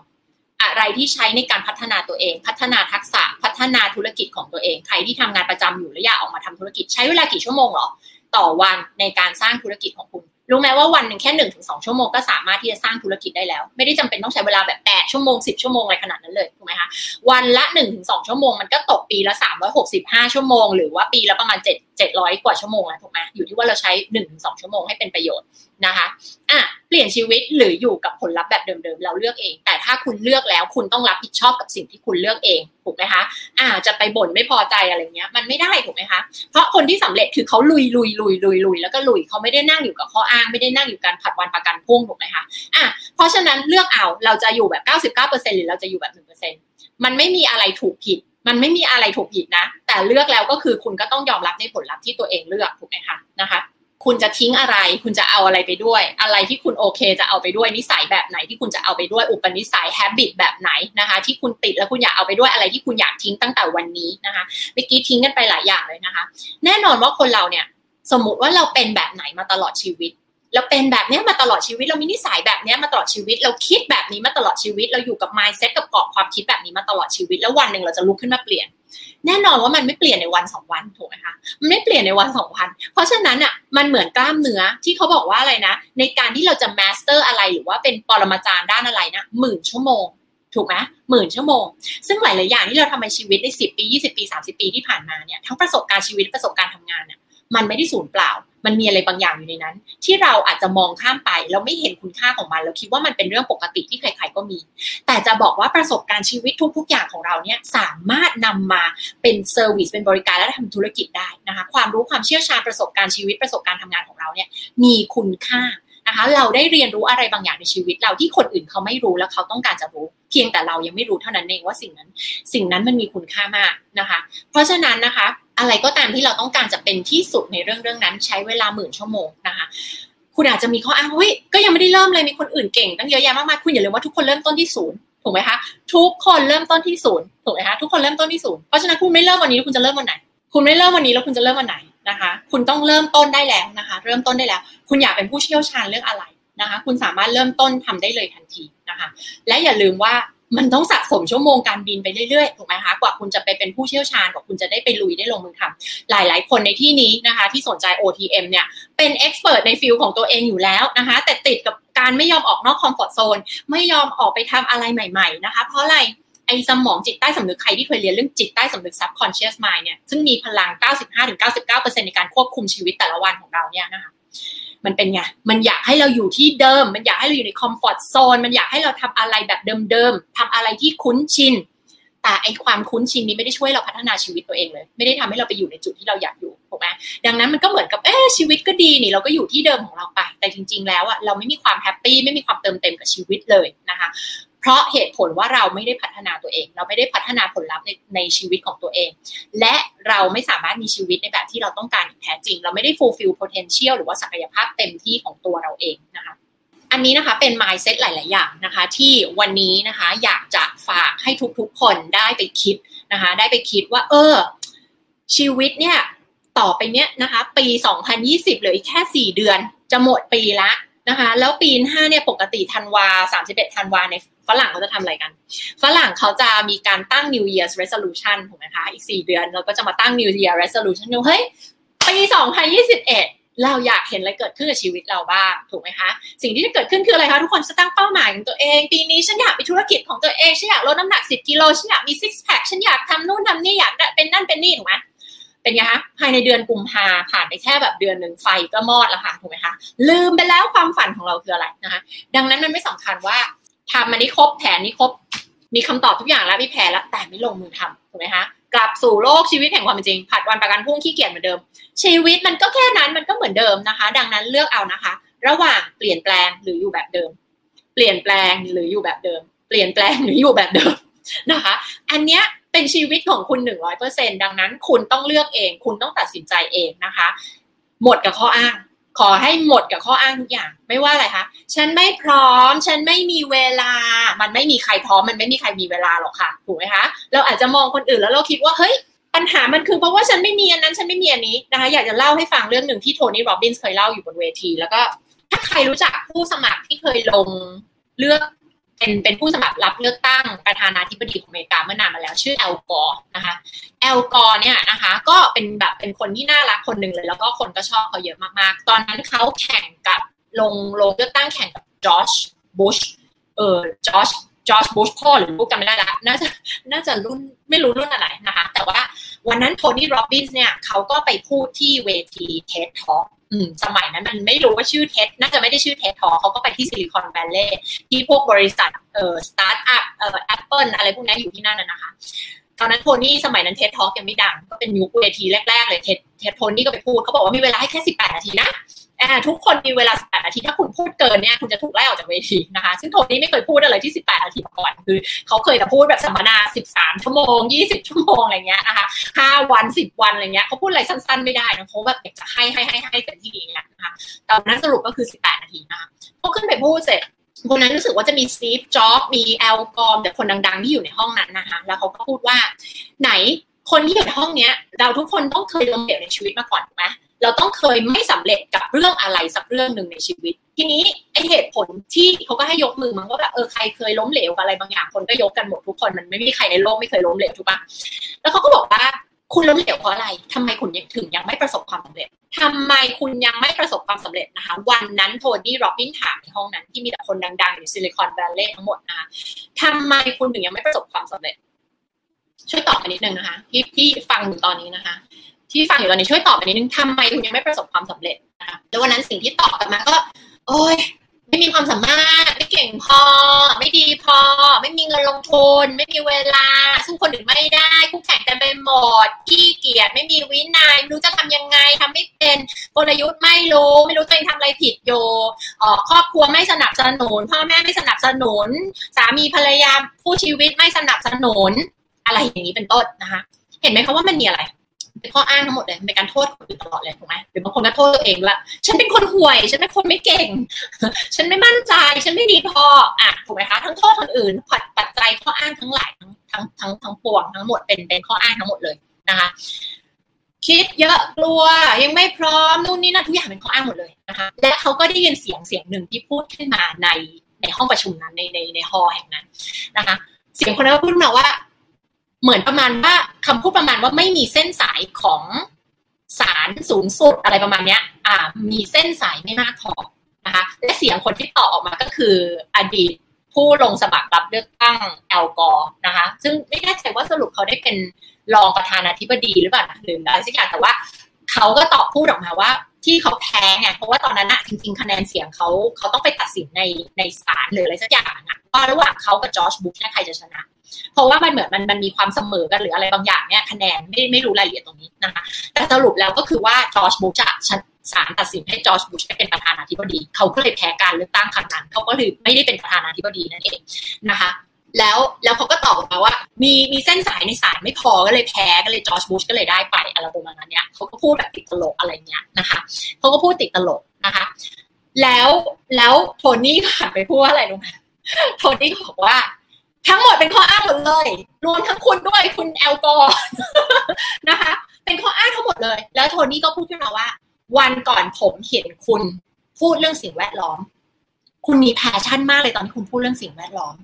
อะไรที่ใช้ในการพัฒนาตัวเอง พัฒนาทักษะ พัฒนาธุรกิจของตัวเอง ใครที่ทำงานประจำอยู่แล้วอยากออกมาทำธุรกิจ ใช้เวลากี่ชั่วโมงหรอ ต่อวันในการสร้างธุรกิจของคุณ รู้ไหมว่าวันหนึ่งแค่หนึ่งถึงสองชั่วโมงก็สามารถที่จะสร้างธุรกิจได้แล้ว ไม่ได้จำเป็นต้องใช้เวลาแบบแปดชั่วโมงสิบชั่วโมงอะไรขนาดนั้นเลยถูกไหมคะวันละหนึ่งถึงสองชั่วโมงมันก็ตกปีละสามร้อยหกสิบห้าชั่วโมง หรือว่าปีละประมาณเจ็ด เจ็ดร้อยกว่าชั่วโมงแล้วถูกไหมอยู่ที่ว่าเราใช้หนึ่งสองชั่วโมงให้เป็นประโยชน์นะคะอะเปลี่ยนชีวิตหรืออยู่กับผลลัพธ์แบบเดิมๆ เราเลือกเอง แต่ถ้าคุณเลือกแล้วคุณต้องรับผิดชอบกับสิ่งที่คุณเลือกเองถูกไหมคะอ่าจะไปบ่นไม่พอใจอะไรเงี้ย มันไม่ได้ถูกไหมคะ เพราะคนที่สำเร็จคือเขาลุยลุยลุยลุยลุยแล้วก็ลุยเขาไม่ได้นั่งอยู่กับข้ออ้าง ไม่ได้นั่งอยู่การผัดวันประกันพรุ่งถูกไหมคะอะเพราะฉะนั้นเลือกเอาเราจะอยู่แบบ 99%หรือเราจะอยู่แบบ1%มันไม่มีอะไรถูกผิด มันไม่มีอะไรถูกผิดนะ แต่เลือกแล้วก็คือคุณก็ต้องยอมรับในผลลัพธ์ที่ตัวเองเลือกถูกไหมคะนะคะ คุณจะทิ้งอะไร คุณจะเอาอะไรไปด้วย อะไรที่คุณโอเค จะเอาไปด้วยนิสัยแบบไหนที่คุณจะเอาไปด้วยอุปนิสัย habit แบบไหนนะคะ ที่คุณติดแล้วคุณอยากเอาไปด้วยอะไรที่คุณอยากทิ้งตั้งแต่วันนี้นะคะเมื่อกี้ทิ้งกันไปหลายอย่างเลยนะคะ แน่นอนว่าคนเราเนี่ย สมมุติว่าเราเป็นแบบไหนมาตลอดชีวิต เราเป็นแบบนี้มาตลอดชีวิตเรามีนิสัยแบบนี้มาตลอดชีวิต เราคิดแบบนี้มาตลอดชีวิต เราอยู่กับ mindset กับกรอบความคิดแบบนี้มาตลอดชีวิต แล้ววันหนึ่งเราจะลุกขึ้นมาเปลี่ยน แน่นอนว่ามันไม่เปลี่ยนในวันสองวันถูกไหมคะมันไม่เปลี่ยนในวันสองวัน เพราะฉะนั้นอะมันเหมือนกล้ามเนื้อที่เขาบอกว่าอะไรนะ ในการที่เราจะ master อะไรหรือว่าเป็นปรมาจารย์ด้านอะไรนะหมื่นชั่วโมงถูกไหมหมื่นชั่วโมง ซึ่งหลาย ๆ อย่างที่เราทำในชีวิตในสิบปียี่สิบปีสามสิบปีที่ผ่านมาเนี่ยทั้งประสบการณ์ชีวิตประสบการณ์ทำงานเนี่ย มันไม่ได้สูญเปล่า มันมีอะไรบางอย่างอยู่ในนั้น ที่เราอาจจะมองข้ามไปแล้วไม่เห็นคุณค่าของมันเราคิดว่ามันเป็นเรื่องปกติที่ใครๆก็มี แต่จะบอกว่าประสบการณ์ชีวิตทุก ๆ อย่างของเราเนี่ยสามารถนำมาเป็นเซอร์วิสเป็นบริการและทำธุรกิจได้นะคะความรู้ความเชี่ยวชาญประสบการณ์ชีวิตประสบการณ์ทำงานของเราเนี่ยมีคุณค่า นะคะ เราได้เรียนรู้อะไรบางอย่างในชีวิต เราที่คนอื่นเขาไม่รู้แล้วเขาต้องการจะรู้ เพียงแต่เรายังไม่รู้เท่านั้นเองว่าสิ่งนั้น สิ่งนั้นมันมีคุณค่ามากนะคะ เพราะฉะนั้นนะคะ อะไรก็ตามที่เราต้องการจะเป็นที่สุดในเรื่องเรื่องนั้น ใช้เวลาหมื่นชั่วโมงนะคะคุณอาจจะมีข้ออ้างเฮ้ยก็ยังไม่ได้เริ่มเลยมีคนอื่นเก่งตั้งเยอะแยะมากมายคุณอย่าลืมว่าทุกคนเริ่มต้นที่ศูนย์ถูกไหมคะทุกคนเริ่มต้นที่ศูนย์ถูกไหมคะทุกคนเริ่มต้นที่ศูนย์เพราะฉะนั้นคุณไม่เริ่มวันนี้คุณจะเริ่มวันไหน คุณไม่เริ่มวันนี้แล้วคุณจะเริ่มวันไหนนะคะ คุณต้องเริ่มต้นได้แล้วนะคะ เริ่มต้นได้แล้ว คุณอยากเป็นผู้เชี่ยวชาญเรื่องอะไรนะคะ คุณสามารถเริ่มต้นทำได้เลยทันทีนะคะ และอย่าลืมว่ามันต้องสะสมชั่วโมงการบินไปเรื่อยๆ ถูกไหมคะ กว่าคุณจะไปเป็นผู้เชี่ยวชาญ กว่าคุณจะได้ไปลุยได้ลงมือทำหลายๆ คนในที่นี้นะคะ ที่สนใจ OTM เนี่ย เป็น expert ใน field ของตัวเองอยู่แล้วนะคะ แต่ติดกับการไม่ยอมออกนอก comfort zone ไม่ยอมออกไปทำอะไรใหม่ ๆ นะคะ เพราะอะไร ไอ้สมองจิตใต้สำนึกใครที่เคยเรียนเรื่องจิตใต้สำนึก subconscious mind เนี่ยซึ่งมีพลัง 95-99%ในการควบคุมชีวิตแต่ละวันของเราเนี่ยนะคะมันเป็นไง มันอยากให้เราอยู่ที่เดิม มันอยากให้เราอยู่ใน comfort zone มันอยากให้เราทำอะไรแบบเดิมๆทำอะไรที่คุ้นชิน แต่ไอความคุ้นชินนี้ไม่ได้ช่วยเราพัฒนาชีวิตตัวเองเลย ไม่ได้ทำให้เราไปอยู่ในจุดที่เราอยากอยู่ ถูกไหมดังนั้นมันก็เหมือนกับ เอ๊ชีวิตก็ดีนี่ เราก็อยู่ที่เดิมของเราไป แต่จริง ๆ แล้วอะเราไม่มีความแฮปปี้ ไม่มีความเติมเต็มกับชีวิตเลยนะคะ เพราะเหตุผลว่าเราไม่ได้พัฒนาตัวเอง เราไม่ได้พัฒนาผลลัพธ์ในในชีวิตของตัวเอง และเราไม่สามารถมีชีวิตในแบบที่เราต้องการอย่างแท้จริง เราไม่ได้ fulfill potential หรือว่าศักยภาพเต็มที่ของตัวเราเองนะคะอันนี้นะคะเป็น mindset หลาย ๆ อย่างนะคะ ที่วันนี้นะคะอยากจะฝากให้ทุกๆ คนได้ไปคิดนะคะ ได้ไปคิดว่า เออ ชีวิตเนี่ยต่อไปเนี้ยนะคะ ปี 2020เหลืออีกแค่ 4 เดือน จะหมดปีละ นะคะแล้วปีห้าเนี่ยปกติธันวาสามสิบเอ็ดธันวาในฝรั่งเขาจะทำอะไรกัน ฝรั่งเขาจะมีการตั้ง New Year's Resolution ถูกไหมคะอีกสี่เดือนเราก็จะมาตั้ง New Year Resolution ดูเฮ้ยปีสองพันยี่สิบเอ็ดเราอยากเห็นอะไรเกิดขึ้นกับชีวิตเราบ้างถูกไหมคะ สิ่งที่จะเกิดขึ้นคืออะไรคะทุกคนจะตั้งเป้าหมายของตัวเอง ปีนี้ฉันอยากมีธุรกิจของตัวเองฉันอยากลดน้ำหนักสิบกิโลฉันอยากมีซิกแพคฉันอยากทำนู่นทำนี่อยากเป็นนั่นเป็นนี่ถูกไหม เป็นไงคะภายในเดือนกุมภาผ่านไปแค่แบบเดือนหนึ่งไฟก็มอดแล้วค่ะถูกไหมคะลืมไปแล้วความฝันของเราคืออะไรนะคะ ดังนั้นมันไม่สำคัญว่าทำมันนี้ครบแผนนี้ครบ มีคำตอบทุกอย่างแล้วมีแผนแล้วแต่ไม่ลงมือทำถูกไหมคะกลับสู่โลกชีวิตแห่งความเป็นจริง ผัดวันประกันพรุ่งขี้เกียจเหมือนเดิม ชีวิตมันก็แค่นั้นมันก็เหมือนเดิมนะคะ ดังนั้นเลือกเอานะคะ ระหว่างเปลี่ยนแปลงหรืออยู่แบบเดิม เปลี่ยนแปลงหรืออยู่แบบเดิม เปลี่ยนแปลงหรืออยู่แบบเดิมนะคะ อันเนี้ย เป็นชีวิตของคุณหนึ่งร้อยเปอร์เซ็นดังนั้นคุณต้องเลือกเอง คุณต้องตัดสินใจเองนะคะ หมดกับข้ออ้าง ขอให้หมดกับข้ออ้างทุกอย่าง ไม่ว่าอะไรคะฉันไม่พร้อม ฉันไม่มีเวลา มันไม่มีใครพร้อม มันไม่มีใครมีเวลาหรอกค่ะถูกไหมคะเราอาจจะมองคนอื่นแล้วเราคิดว่าเฮ้ยปัญหามันคือเพราะว่าฉันไม่มีอันนั้นฉันไม่มีอันนี้นะคะ อยากจะเล่าให้ฟังเรื่องหนึ่งที่โทนี่โรบินส์เคยเล่าอยู่บนเวที แล้วก็ถ้าใครรู้จักผู้สมัครที่เคยลงเลือก เป็นเป็นผู้สมัครรับเลือกตั้งประธานาธิบดีของอเมริกาเมื่อนานมาแล้วชื่อแอลกอร์นะคะแอลกอร์เนี่ยนะคะก็เป็นแบบเป็นคนที่น่ารักคนหนึ่งเลย แล้วก็คนก็ชอบเขาเยอะมากๆ ตอนนั้นเขาแข่งกับลงลงเลือกตั้งแข่งกับจอชบุชเออจอช จจอร์จบุชพ่อหรือลูกจำไม่ได้ละน่าจะน่าจะรุ่นไม่รู้รุ่นอะไรนะคะ แต่ว่าวันนั้นโทนี่โรบินส์เนี่ยเขาก็ไปพูดที่เวที TED Talkสมัยนั้นมันไม่รู้ว่าชื่อเท็ดน่าจะไม่ได้ชื่อเท็ดทอเขาก็ไปที่ซิลิคอนแวลเลย์ที่พวกบริษัทเอ่อสตาร์ทอัพเอ่อแอปเปิลอะไรพวกนี้อยู่ที่นั่นนะคะตอนนั้นโทนี่สมัยนั้นเท็ดทอยังไม่ดัง ก็เป็นยุคเวทีแรก ๆ เลย TED TED โทนี่ก็ไปพูดเขาบอกว่ามีเวลาให้แค่ 18 นาทีนะ ทุกคนมีเวลา 18 นาที ถ้าคุณพูดเกินเนี่ยคุณจะถูกไล่ออกจากเวทีนะคะ ซึ่งโทนี่ไม่เคยพูดอะไรที่ 18 นาทีมาก่อน คือเขาเคยแต่พูดแบบสัมมนา 13 ชั่วโมง 20 ชั่วโมงอะไรเงี้ยนะคะ 5 วัน 10 วันอะไรเงี้ยเขาพูดอะไรสั้นๆ ไม่ได้นะเขาแบบอยากจะให้ให้ให้ให้เต็มที่อย่างเงี้ยนะคะตอนนั้นสรุปก็คือ 18 นาทีนะคะพอขึ้นไปพูดเสร็จคนนั้นรู้สึกว่าจะมีสตีฟจ็อบมีแอลกอมแต่คนดังๆ ที่อยู่ในห้องนั้นนะคะ แล้วเขาก็พูดว่า ไหนคนที่อยู่ในห้องเนี้ย เราทุกคนต้องเคยล้มเหลวในชีวิตมาก่อนถูกไหม เราต้องเคยไม่สำเร็จกับเรื่องอะไรสักเรื่องหนึ่งในชีวิต ทีนี้ไอเหตุผลที่เขาก็ให้ยกมือมันว่าแบบเออใครเคยล้มเหลวกับอะไรบางอย่างคนก็ยกกันหมดทุกคนมันไม่มีใครในโลกไม่เคยล้มเหลวถูกปะแล้วเขาก็บอกว่าคุณล้มเหลวเพราะอะไรทำไมคุณยังถึงยังไม่ประสบความสำเร็จทำไมคุณยังไม่ประสบความสำเร็จนะคะ วันนั้นโทนี่โรบินถามในห้องนั้นที่มีแต่คนดังๆอยู่ซิลิคอนแวลเลย์ทั้งหมดนะคะทำไมคุณถึงยังไม่ประสบความสำเร็จ ช่วยตอบมานิดนึงนะคะที่ที่ฟังอยู่ตอนนี้นะคะ ที่ฟังอยู่ตอนนี้ช่วยตอบไปนิดนึงทำไมคุณยังไม่ประสบความสำเร็จนะคะแล้ววันนั้นสิ่งที่ตอบกันมาก็ โอ้ยไม่มีความสามารถ ไม่เก่งพอ ไม่ดีพอ ไม่มีเงินลงทุน ไม่มีเวลาซึ่งคนอื่นไม่ได้คู่แข่งกันไปหมดขี้เกียจไม่มีวินัยไม่รู้จะทำยังไงทำไม่เป็นกลยุทธ์ไม่รู้ ไม่รู้ตัวเองทำอะไรผิดโยออครอบครัวไม่สนับสนุน พ่อแม่ไม่สนับสนุน สามีภรรยาผู้ชีวิตไม่สนับสนุน อะไรอย่างนี้เป็นต้นนะคะ เห็นไหมคะว่ามันมีอะไร เป็นข้ออ้างทั้งหมดเลยเป็นการโทษคนอื่นตลอดเลยถูกไหมหรือบางคนก็โทษตัวเองละฉันเป็นคนห่วย ฉันเป็นคนไม่เก่ง ฉันไม่มั่นใจ ฉันไม่ดีพออะถูกไหมคะทั้งโทษคนอื่นปัจจัยข้ออ้างทั้งหลายทั้งทั้งทั้งทั้งปวงทั้งหมดเป็นเป็นข้ออ้างทั้งหมดเลยนะคะคิดเยอะกลัวยังไม่พร้อมนู่นนี่นั่นทุกอย่างเป็นข้ออ้างหมดเลยนะคะและเขาก็ได้ยินเสียงเสียงหนึ่งที่พูดขึ้นมาในในห้องประชุมนั้นในในในฮอแห่งนั้นนะคะ เสียงคนนั้นพูดมาว่า เหมือนประมาณว่าคำพูดประมาณว่าไม่มีเส้นสายของสารสูงสุดอะไรประมาณเนี้ย อ่า มีเส้นสายไม่มากพอนะคะและเสียงคนที่ตอบออกมาก็คืออดีตผู้ลงสมัครรับเลือกตั้งแอลกอนะคะ ซึ่งไม่แน่ใจว่าสรุปเขาได้เป็นรองประธานาธิบดีหรือเปล่าหรืออะไรสักอย่างแต่ว่าเขาก็ตอบพูดออกมาว่าที่เขาแพ้ไงเพราะว่าตอนนั้นอะจริง ๆ คะแนนเสียงเขาเขาต้องไปตัดสินในในศาลหรืออะไรสักอย่างอะว่าระหว่างเขากับจอร์จบุชใครจะชนะ เพราะว่ามันเหมือนมันมันมีความเสมอกันหรืออะไรบางอย่างเนี่ยคะแนนไม่ไม่รู้รายละเอียดตรงนี้นะคะแต่สรุปแล้วก็คือว่าจอร์จบุชจะศาลตัดสินให้จอร์จบุชเป็นประธานาธิบดี เขาก็เลยแพ้การเลือกตั้งครั้งนั้นเขาก็เลยไม่ได้เป็นประธานาธิบดีนั่นเองนะคะ แล้วแล้วเขาก็ตอบมาว่า มีมีเส้นสายในสายไม่พอก็เลยแพ้ก็เลยจอร์จบุชก็เลยได้ไปอะไรประมาณนี้เขาก็พูดแบบติดตลกอะไรเงี้ยนะคะเขาก็พูดติดตลกนะคะ แล้วแล้วโทนี่ผ่านไปพูดว่าอะไรรู้ไหมโทนี่บอกว่า ทั้งหมดเป็นข้ออ้างหมดเลย รวมทั้งคุณด้วยคุณแอลกอร์นะคะ เป็นข้ออ้างทั้งหมดเลย แล้วโทนี่ก็พูดขึ้นมาว่า วันก่อนผมเห็นคุณพูดเรื่องสิ่งแวดล้อม คุณมี passion มากเลยตอนที่คุณพูดเรื่องสิ่งแวดล้อม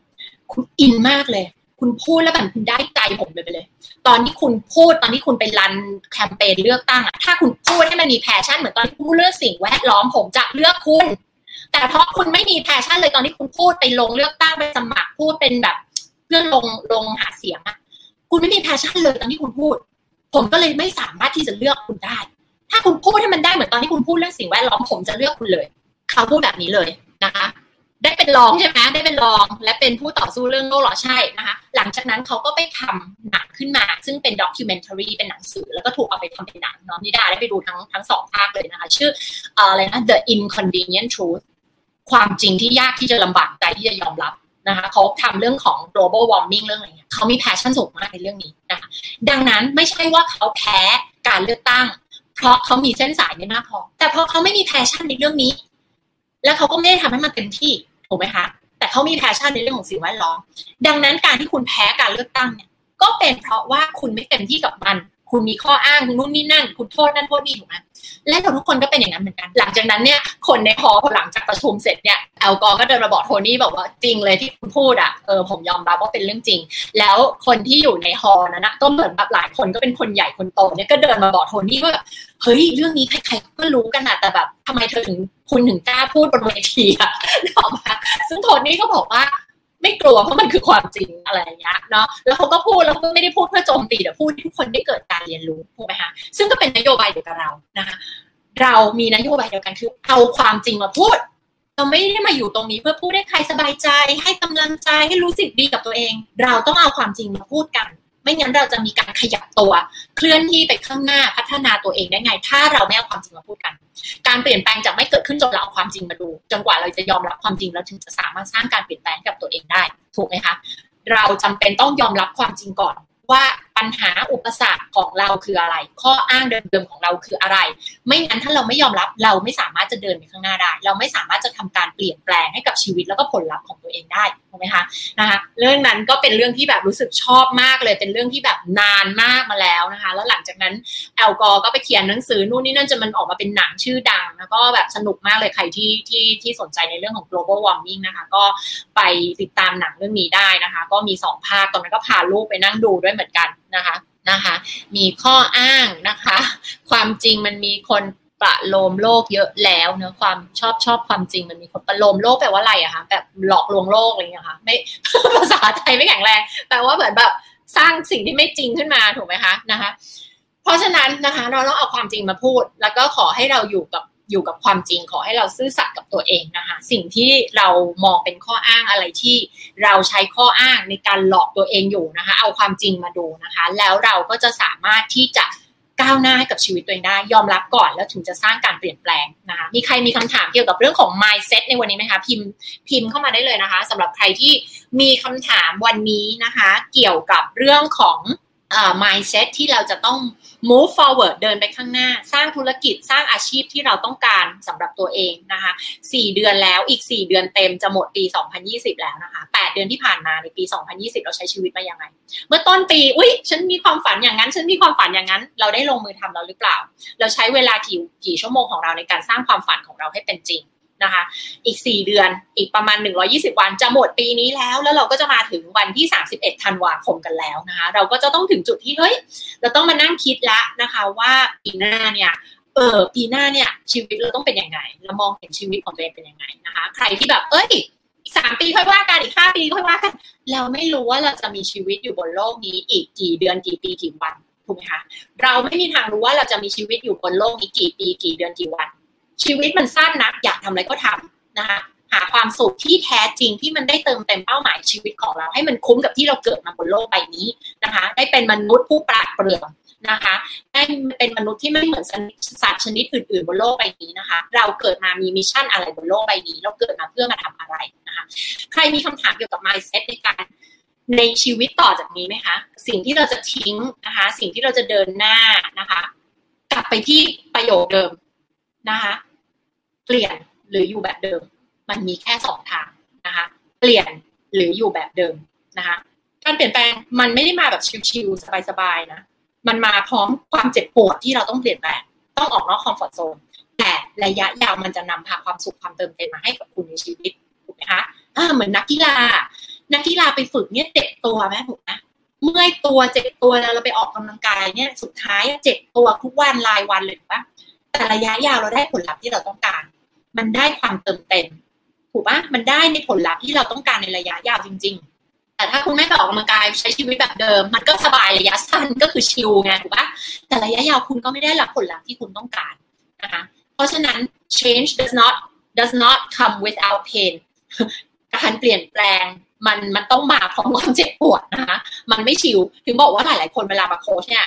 คุณอินมากเลย คุณพูดแล้วแบบคุณได้ใจผมเลยไปเลย ตอนที่คุณพูดตอนที่คุณไป run แคมเปญเลือกตั้งอะถ้าคุณพูดให้มันมี passion เหมือนตอนที่คุณพูดเรื่องสิ่งแวดล้อม ผมจะเลือกคุณ แต่เพราะคุณไม่มี passion เลยตอนที่คุณพูดไปลงเลือกตั้งไปสมัครพูดเป็นแบบ เพื่อลงลงหาเสียงอะคุณไม่มี passion เลยตอนที่คุณพูด ผมก็เลยไม่สามารถที่จะเลือกคุณได้ ถ้าคุณพูดให้มันได้เหมือนตอนที่คุณพูดเรื่องสิ่งแวดล้อมผมจะเลือกคุณเลย เขาพูดแบบนี้เลยนะคะ ได้เป็นรองใช่ไหมได้เป็นรองและเป็นผู้ต่อสู้เรื่องโลกร้อนใช่นะคะ หลังจากนั้นเขาก็ไปทำหนังขึ้นมา ซึ่งเป็น documentary เป็นหนังสือ แล้วก็ถูกเอาไปทำเป็นหนังเนาะนิดาได้ไปดูทั้งทั้งสองภาคเลยนะคะ ชื่ออะไรนะ The Inconvenient Truth ความจริงที่ยากที่จะลำบากใจที่จะยอมรับ นะคะเขาทำเรื่องของ global warming เรื่องอะไรเงี้ยเขามี passion สูงมากในเรื่องนี้นะคะดังนั้นไม่ใช่ว่าเขาแพ้การเลือกตั้ง เพราะเขามีเส้นสายไม่มากพอ แต่เพราะเขาไม่มี passion ในเรื่องนี้ แล้วเขาก็ไม่ได้ทำให้มันเต็มที่ถูกไหมคะแต่เขามี passion ในเรื่องของสิ่งแวดล้อมดังนั้นการที่คุณแพ้การเลือกตั้งเนี่ยก็เป็นเพราะว่าคุณไม่เต็มที่กับมัน คุณมีข้ออ้างนู่นนี่นั่น คุณโทษนั่นโทษนี่ถูกไหม และเราทุกคนก็เป็นอย่างนั้นเหมือนกัน หลังจากนั้นเนี่ยคนในฮอพอหลังจากประชุมเสร็จเนี่ยแอลกอร์ก็เดินมาบอกโทนี่บอกว่าจริงเลยที่คุณพูดอะเออผมยอมรับว่าเป็นเรื่องจริง แล้วคนที่อยู่ในฮอนั้นนะก็เหมือนแบบหลายคนก็เป็นคนใหญ่คนโตเนี่ยก็เดินมาบอกโทนี่ว่าแบบเฮ้ยเรื่องนี้ใครๆก็รู้กันนะแต่แบบทำไมเธอถึงคุณถึงกล้าพูดบนเวทีอะนึกออกมาซึ่งโทนี่ก็บอกว่า ไม่กลัวเพราะมันคือความจริงอะไรอย่างเงี้ยเนาะแล้วเขาก็พูดแล้วก็ไม่ได้พูดเพื่อโจมตีแต่พูดให้ทุกคนได้เกิดการเรียนรู้ถูกไหมคะซึ่งก็เป็นนโยบายเดียวกับเรานะคะเรามีนโยบายเดียวกันคือเอาความจริงมาพูด เราไม่ได้มาอยู่ตรงนี้เพื่อพูดให้ใครสบายใจ ให้กำลังใจให้รู้สึกดีกับตัวเอง เราต้องเอาความจริงมาพูดกัน ไม่งั้นเราจะมีการขยับตัว เคลื่อนที่ไปข้างหน้าพัฒนาตัวเองได้ไง ถ้าเราไม่เอาความจริงมาพูดกัน การเปลี่ยนแปลงจะไม่เกิดขึ้นจนเราเอาความจริงมาดู จนกว่าเราจะยอมรับความจริงแล้วถึงจะสามารถสร้างการเปลี่ยนแปลงกับตัวเองได้ ถูกไหมคะ เราจำเป็นต้องยอมรับความจริงก่อนว่า ปัญหาอุปสรรคของเราคืออะไร ข้ออ้างเดิมๆของเราคืออะไร ไม่งั้นถ้าเราไม่ยอมรับเราไม่สามารถจะเดินไปข้างหน้าได้ เราไม่สามารถจะทำการเปลี่ยนแปลงให้กับชีวิตแล้วก็ผลลัพธ์ของตัวเองได้ถูกไหมคะนะคะเรื่องนั้นก็เป็นเรื่องที่แบบรู้สึกชอบมากเลย เป็นเรื่องที่แบบนานมากมาแล้วนะคะ แล้วหลังจากนั้นแอลกอก็ไปเขียนหนังสือนู่นนี่นั่นจนมันออกมาเป็นหนังชื่อดังแล้วก็แบบสนุกมากเลยใครที่ที่ที่สนใจในเรื่องของ global warming นะคะ ก็ไปติดตามหนังเรื่องนี้ได้นะคะ ก็มีสองภาคตอนนั้นก็พาลูกไปนั่งดูด้วยเหมือนกันนะคะนะคะ มีข้ออ้างนะคะ ความจริงมันมีคนประโลมโลกเยอะแล้วเนอะความชอบชอบความจริงมันมีคนประโลมโลกแปลว่าอะไรอะคะแบบหลอกลวงโลกอะไรอย่างเงี้ยคะไม่ภาษาไทยไม่แข็งแรงแปลว่าเหมือนแบบสร้างสิ่งที่ไม่จริงขึ้นมาถูกไหมคะนะคะ เพราะฉะนั้นนะคะ เราต้องเอาความจริงมาพูด แล้วก็ขอให้เราอยู่กับ อยู่กับความจริงขอให้เราซื่อสัตย์กับตัวเองนะคะ สิ่งที่เรามองเป็นข้ออ้างอะไรที่เราใช้ข้ออ้างในการหลอกตัวเองอยู่นะคะ เอาความจริงมาดูนะคะ แล้วเราก็จะสามารถที่จะก้าวหน้าให้กับชีวิตตัวเองได้ ยอมรับก่อนแล้วถึงจะสร้างการเปลี่ยนแปลงนะคะ มีใครมีคำถามเกี่ยวกับเรื่องของ mindset ในวันนี้ไหมคะ พิมพ์พิมพ์เข้ามาได้เลยนะคะสำหรับใครที่มีคำถามวันนี้นะคะ เกี่ยวกับเรื่องของ mindset ที่เราจะต้อง move forward เดินไปข้างหน้า สร้างธุรกิจสร้างอาชีพที่เราต้องการสำหรับตัวเองนะคะ4เดือนแล้วอีก 4 เดือนเต็มจะหมดปี 2020 แล้วนะคะ 8 เดือนที่ผ่านมาในปี 2020 เราใช้ชีวิตมายังไง เมื่อต้นปีอุ๊ย ฉันมีความฝันอย่างนั้น ฉันมีความฝันอย่างนั้น เราได้ลงมือทำแล้วหรือเปล่า เราใช้เวลากี่กี่ชั่วโมงของเราในการสร้างความฝันของเราให้เป็นจริง นะคะ อีก 4 เดือนอีกประมาณ 120 วันจะหมดปีนี้แล้ว แล้วเราก็จะมาถึงวันที่ 31ธันวาคมกันแล้วนะคะ เราก็จะต้องถึงจุดที่เฮ้ยเราต้องมานั่งคิดแล้วนะคะว่าปีหน้าเนี่ยเออปีหน้าเนี่ยชีวิตเราต้องเป็นยังไงเรามองเห็นชีวิตของตัวเองเป็นยังไงนะคะ ใครที่แบบเอ้ยอีกสามปีค่อยว่ากันอีกห้าปีค่อยว่ากันเราไม่รู้ว่าเราจะมีชีวิตอยู่บนโลกนี้อีกกี่เดือนกี่ปีกี่วันถูกไหมคะเราไม่มีทางรู้ว่าเราจะมีชีวิตอยู่บนโลกนี้กี่ปีกี่เดือนกี่วัน ชีวิตมันสั้นนะอยากทำอะไรก็ทำนะคะหาความสุขที่แท้จริงที่มันได้เติมเต็มเป้าหมายชีวิตของเรา ให้มันคุ้มกับที่เราเกิดมาบนโลกใบนี้นะคะ ได้เป็นมนุษย์ผู้ปราดเปรื่องนะคะได้เป็นมนุษย์ที่ไม่เหมือนสัตว์ชนิดอื่น ๆ บนโลกใบนี้นะคะ เราเกิดมามี mission อะไรบนโลกใบนี้ เราเกิดมาเพื่อมาทำอะไรนะคะ ใครมีคำถามเกี่ยวกับ mindset ในการในชีวิตต่อจากนี้ไหมคะ สิ่งที่เราจะทิ้งนะคะ สิ่งที่เราจะเดินหน้านะคะ กลับไปที่ประโยคเดิมนะคะ เปลี่ยนหรืออยู่แบบเดิม มันมีแค่สองทางนะคะ เปลี่ยนหรืออยู่แบบเดิมนะคะ การเปลี่ยนแปลงมันไม่ได้มาแบบชิวๆสบายๆนะ มันมาพร้อมความเจ็บปวดที่เราต้องเปลี่ยนแปลง ต้องออกนอกคอมฟอร์ทโซน แต่ระยะยาวมันจะนำพาความสุขความเติมเต็มมาให้กับคุณในชีวิตถูกไหมคะอ่าเหมือนนักกีฬา นักกีฬาไปฝึกเนี่ยเจ็บตัวไหมถูกไหมเมื่อยตัวเจ็บตัวแล้วเราไปออกกำลังกายเนี่ยสุดท้ายเจ็บตัวทุกวันรายวันเลยปะแต่ระยะยาวเราได้ผลลัพธ์ที่เราต้องการ มันได้ความเติมเต็ม ถูกปะมันได้ในผลลัพธ์ที่เราต้องการในระยะยาวจริง ๆ แต่ถ้าคุณไม่ไปออกกำลังกายใช้ชีวิตแบบเดิม มันก็สบายระยะสั้นก็คือชิลไงถูกปะแต่ระยะยาวคุณก็ไม่ได้รับผลลัพธ์ที่คุณต้องการนะคะเพราะฉะนั้น change does not does not come without pain การเปลี่ยนแปลงมันมันต้องมาพร้อมความเจ็บปวดนะคะ มันไม่ชิว ถึงบอกว่าหลาย ๆ คนเวลามาโค้ชเนี่ย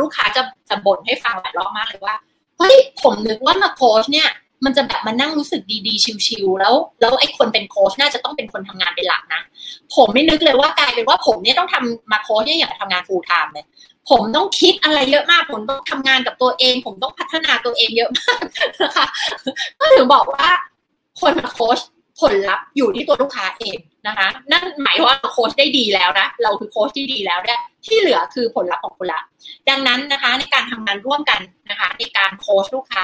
ลูกค้าจะจะบ่นให้ฟังหลายรอบมากเลยว่า เฮ้ย ผมนึกว่ามาโค้ชเนี่ย มันจะแบบมานั่งรู้สึกดีๆ chill ๆแล้ว แล้วไอ้คนเป็นโค้ชน่าจะต้องเป็นคนทำงานเป็นหลักนะ ผมไม่นึกเลยว่ากลายเป็นว่าผมเนี่ยต้องทำมาโค้ชเนี่ยอย่างทำงาน full-time เลยผมต้องคิดอะไรเยอะมาก ผมต้องทำงานกับตัวเอง ผมต้องพัฒนาตัวเองเยอะมากนะคะก็ถึงบอกว่าคนมาโค้ชผลลัพธ์อยู่ที่ตัวลูกค้าเองนะคะ นั่นหมายว่าโค้ชได้ดีแล้วนะ เราคือโค้ชที่ดีแล้วเนี่ยที่เหลือคือผลลัพธ์ของคุณละดังนั้นนะคะ ในการทำงานร่วมกันนะคะ ในการโค้ชลูกค้า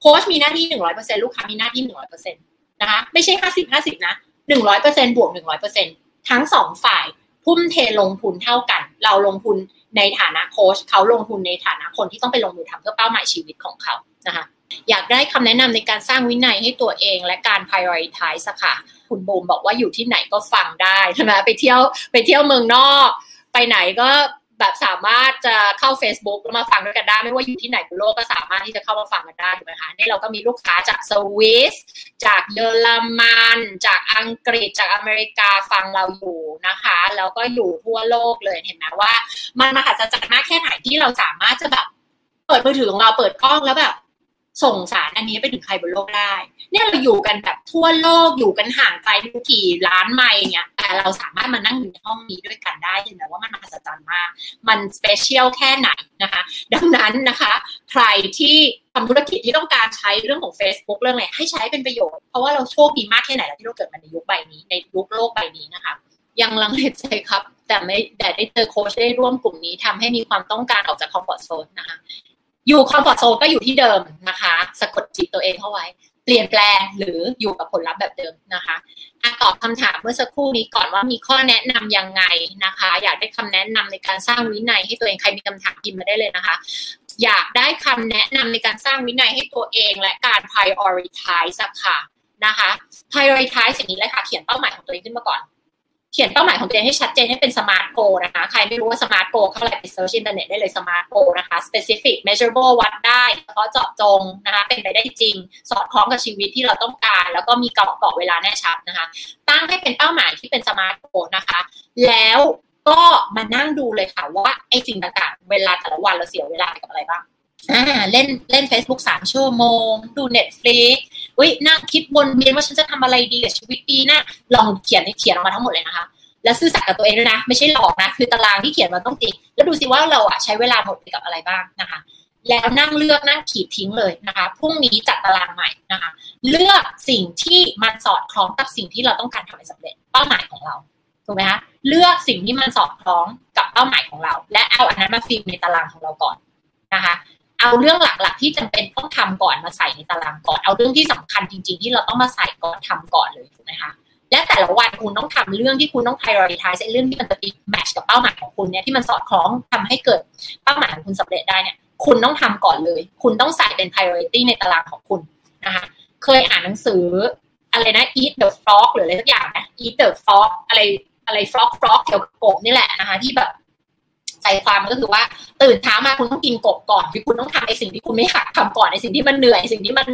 โค้ชมีหน้าที่หนึ่งร้อยเปอร์เซ็นลูกค้ามีหน้าที่หนึ่งร้อยเปอร์เซ็นตนะคะไม่ใช่ห้าสิบห้าสิบนะหนึ่งร้อยเปอร์เซ็นบวกหนึ่งร้อยเปอร์เซ็นทั้งสองฝ่ายทุ่มเทลงทุนเท่ากัน เราลงทุนในฐานะโค้ชเขาลงทุนในฐานะคนที่ต้องไปลงมือทำเพื่อเป้าหมายชีวิตของเขานะคะอยากได้คำแนะนำในการสร้างวินัยให้ตัวเองและการ prioritize ค่ะ คุณบูมบอกว่าอยู่ที่ไหนก็ฟังได้ใช่ไหมไปเที่ยวไปเที่ยวเมืองนอก ไปไหนก็ แบบสามารถจะเข้า Facebook แล้วมาฟังด้วยกันได้ ไม่ว่าอยู่ที่ไหนบนโลกก็สามารถที่จะเข้ามาฟังกันได้ถูกไหมคะนี่เราก็มีลูกค้าจากสวิสจากเยอรมัน จากอังกฤษจากอเมริกาฟังเราอยู่นะคะแล้วก็อยู่ทั่วโลกเลยเห็นไหมว่า มันมหัศจรรย์มากแค่ไหนที่เราสามารถจะแบบเปิดมือถือของเราเปิดกล้องแล้วแบบ ส่งสารอันนี้ไปถึงใครบนโลกได้ เนี่ยเราอยู่กันแบบทั่วโลกอยู่กันห่างไกลทุกี่ล้านไมล์เนี่ย แต่เราสามารถมานั่งอยู่ในห้องนี้ด้วยกันได้เห็นไหมว่ามันมหัศจรรย์มาก มัน special แค่ไหนนะคะ ดังนั้นนะคะ ใครที่ทำธุรกิจที่ต้องการใช้เรื่องของ Facebook เรื่องอะไรให้ใช้เป็นประโยชน์เพราะว่าเราโชคดีมากแค่ไหนแล้วที่เราเกิดมาในยุคใบนี้ในยุคโลกใบนี้นะคะยังลังเลใจครับ แต่ไม่แต่ได้เจอโค้ชได้ร่วมกลุ่มนี้ทำให้มีความต้องการออกจาก comfort zone นะคะ อยู่ comfort zone ก็อยู่ที่เดิมนะคะ สะกดจิตตัวเองเข้าไว้ เปลี่ยนแปลงหรืออยู่กับผลลัพธ์แบบเดิมนะคะขอตอบคำถามเมื่อสักครู่นี้ก่อนว่ามีข้อแนะนำยังไงนะคะ อยากได้คำแนะนำในการสร้างวินัยให้ตัวเองใครมีคำถามพิมพ์มาได้เลยนะคะ อยากได้คำแนะนำในการสร้างวินัยให้ตัวเองและการ prioritize ค่ะนะคะ prioritize อย่างนี้เลยค่ะเขียนเป้าหมายของตัวเองขึ้นมาก่อน เขียนเป้าหมายของตัวเองให้ชัดเจนให้เป็น SMART goal นะคะ ใครไม่รู้ว่า SMART goal เข้าไป search อินเทอร์เน็ตได้เลย SMART goal นะคะ specific measurable วัดได้เฉพาะเจาะจงนะคะ เป็นไปได้จริง สอดคล้องกับชีวิตที่เราต้องการ แล้วก็มีกรอบเกาะเวลาแน่ชัดนะคะ ตั้งให้เป็นเป้าหมายที่เป็นสมาร์ทโกนะคะ แล้วก็มานั่งดูเลยค่ะว่าไอ้สิ่งต่างๆ เวลาแต่ละวันเราเสียเวลาไปกับอะไรบ้าง อ่าเล่นเล่น Facebook สามชั่วโมง ดู Netflix อุ้ยนั่งคิดวนเวียนว่าฉันจะทำอะไรดีกับชีวิตดีนะลองเขียนเขียนออกมาทั้งหมดเลยนะคะ แล้วซื่อสัตย์กับตัวเองด้วยนะ ไม่ใช่หลอกนะ คือตารางที่เขียนมันต้องจริงแล้วดูสิว่าเราอะใช้เวลาหมดไปกับอะไรบ้างนะคะ แล้วนั่งเลือกนั่งขีดทิ้งเลยนะคะพรุ่งนี้จัดตารางใหม่นะคะ เลือกสิ่งที่มันสอดคล้องกับสิ่งที่เราต้องการทำให้สำเร็จเป้าหมายของเราถูกไหมคะเลือกสิ่งที่มันสอดคล้องกับเป้าหมายของเรา และเอาอันนั้นมาฟิลในตารางของเราก่อนนะคะ เอาเรื่องหลักๆ ที่จำเป็นต้องทำก่อนมาใส่ในตารางก่อน เอาเรื่องที่สำคัญจริง ๆ ที่เราต้องมาใส่ก่อนทำก่อนเลยถูกไหมคะและแต่ละวันคุณต้องทำเรื่องที่คุณต้อง prioritize เรื่องที่มันจะแมทช์กับเป้าหมายของคุณเนี่ยที่มันสอดคล้องทำให้เกิดเป้าหมายของคุณสำเร็จได้เนี่ย คุณต้องทำก่อนเลย คุณต้องใส่เป็น priority ในตารางของคุณนะคะเคยอ่านหนังสืออะไรนะ eat the frog หรืออะไรสักอย่างนะ eat the frog อะไรอะไร frog frog เกี่ยวกับกบนี่แหละนะคะที่แบบ ใจความก็คือว่า ตื่นเช้ามาคุณต้องกินกบก่อนคือคุณต้องทำไอ้สิ่งที่คุณไม่อยากทำก่อนไอ้สิ่งที่มันเหนื่อยสิ่งที่มัน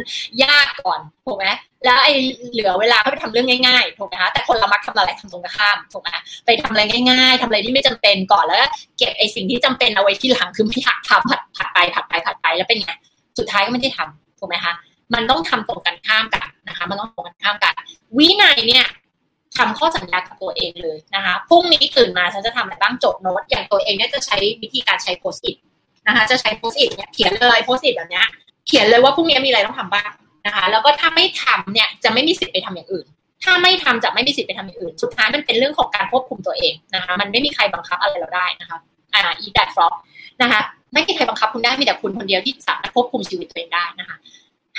ยากก่อนถูกไหมแล้วไอ้เหลือเวลาก็ไปทำเรื่องง่ายๆถูกไหมคะแต่คนเรามักทำอะไรทำตรงกันข้ามถูกไหมไปทำอะไรง่าย ๆทำอะไรที่ไม่จำเป็นก่อนแล้วเก็บไอ้สิ่งที่จำเป็นเอาไว้ที่หลังคือไม่อยากทำผัดผัดไปผัดไปผัดไปแล้วเป็นไงสุดท้ายก็ไม่ได้ทำถูกไหมคะมันต้องทำตรงกันข้ามกันนะคะ มันต้องตรงกันข้ามกัน วินัยเนี่ย ทำข้อสัญญากับตัวเองเลยนะคะพรุ่งนี้ตื่นมาฉันจะทำอะไรบ้างจดโน้ตอย่างตัวเองเนี่ยจะใช้วิธีการใช้โพสต์อิทนะคะ จะใช้โพสต์อิทเนี่ยเขียนเลยโพสต์อิทแบบนี้เขียนเลยว่าพรุ่งนี้มีอะไรต้องทำบ้างนะคะ แล้วก็ถ้าไม่ทำเนี่ยจะไม่มีสิทธิ์ไปทำอย่างอื่น ถ้าไม่ทำจะไม่มีสิทธิ์ไปทำอย่างอื่น สุดท้ายมันเป็นเรื่องของการควบคุมตัวเองนะคะ มันไม่มีใครบังคับอะไรเราได้นะคะอ่า Eat That Frog นะคะ ไม่มีใครบังคับคุณได้มีแต่คุณคนเดียวที่สามารถควบคุมชีวิตตัวเองได้นะคะ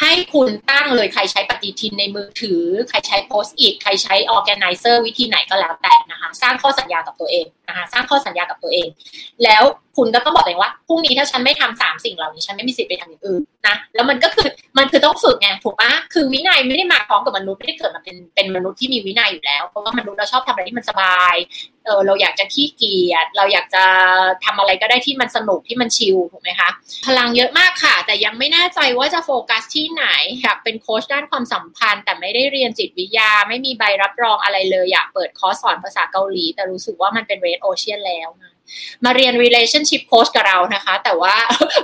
ให้คุณตั้งเลยใครใช้ปฏิทินในมือถือ ใครใช้ Post-it ใครใช้ organizer วิธีไหนก็แล้วแต่นะคะ สร้างข้อสัญญากับตัวเองนะคะ สร้างข้อสัญญากับตัวเอง แล้ว คุณก็ต้องบอกเองว่าพรุ่งนี้ถ้าฉันไม่ทำสามสิ่งเหล่านี้ฉันไม่มีสิทธิ์ไปทำอย่างอื่นนะแล้วมันก็คือมันคือต้องฝึกไงถูกปะคือวินัยไม่ได้มาพร้อมกับมนุษย์ไม่ได้เกิดมาเป็นเป็นมนุษย์ที่มีวินัยอยู่แล้ว เพราะว่ามนุษย์เราชอบทำอะไรที่มันสบายเออเราอยากจะขี้เกียจเราอยากจะทำอะไรก็ได้ที่มันสนุกที่มันชิลถูกไหมคะพลังเยอะมากค่ะ แต่ยังไม่แน่ใจว่าจะโฟกัสที่ไหนอยากเป็นโค้ชด้านความสัมพันธ์ แต่ไม่ได้เรียนจิตวิทยา ไม่มีใบรับรองอะไรเลย อยากเปิดคอร์สสอนภาษาเกาหลี แต่รู้สึกว่ามันเป็นเรดโอเชียนแล้วนะ มาเรียน relationship coach กับเรานะคะ แต่ว่า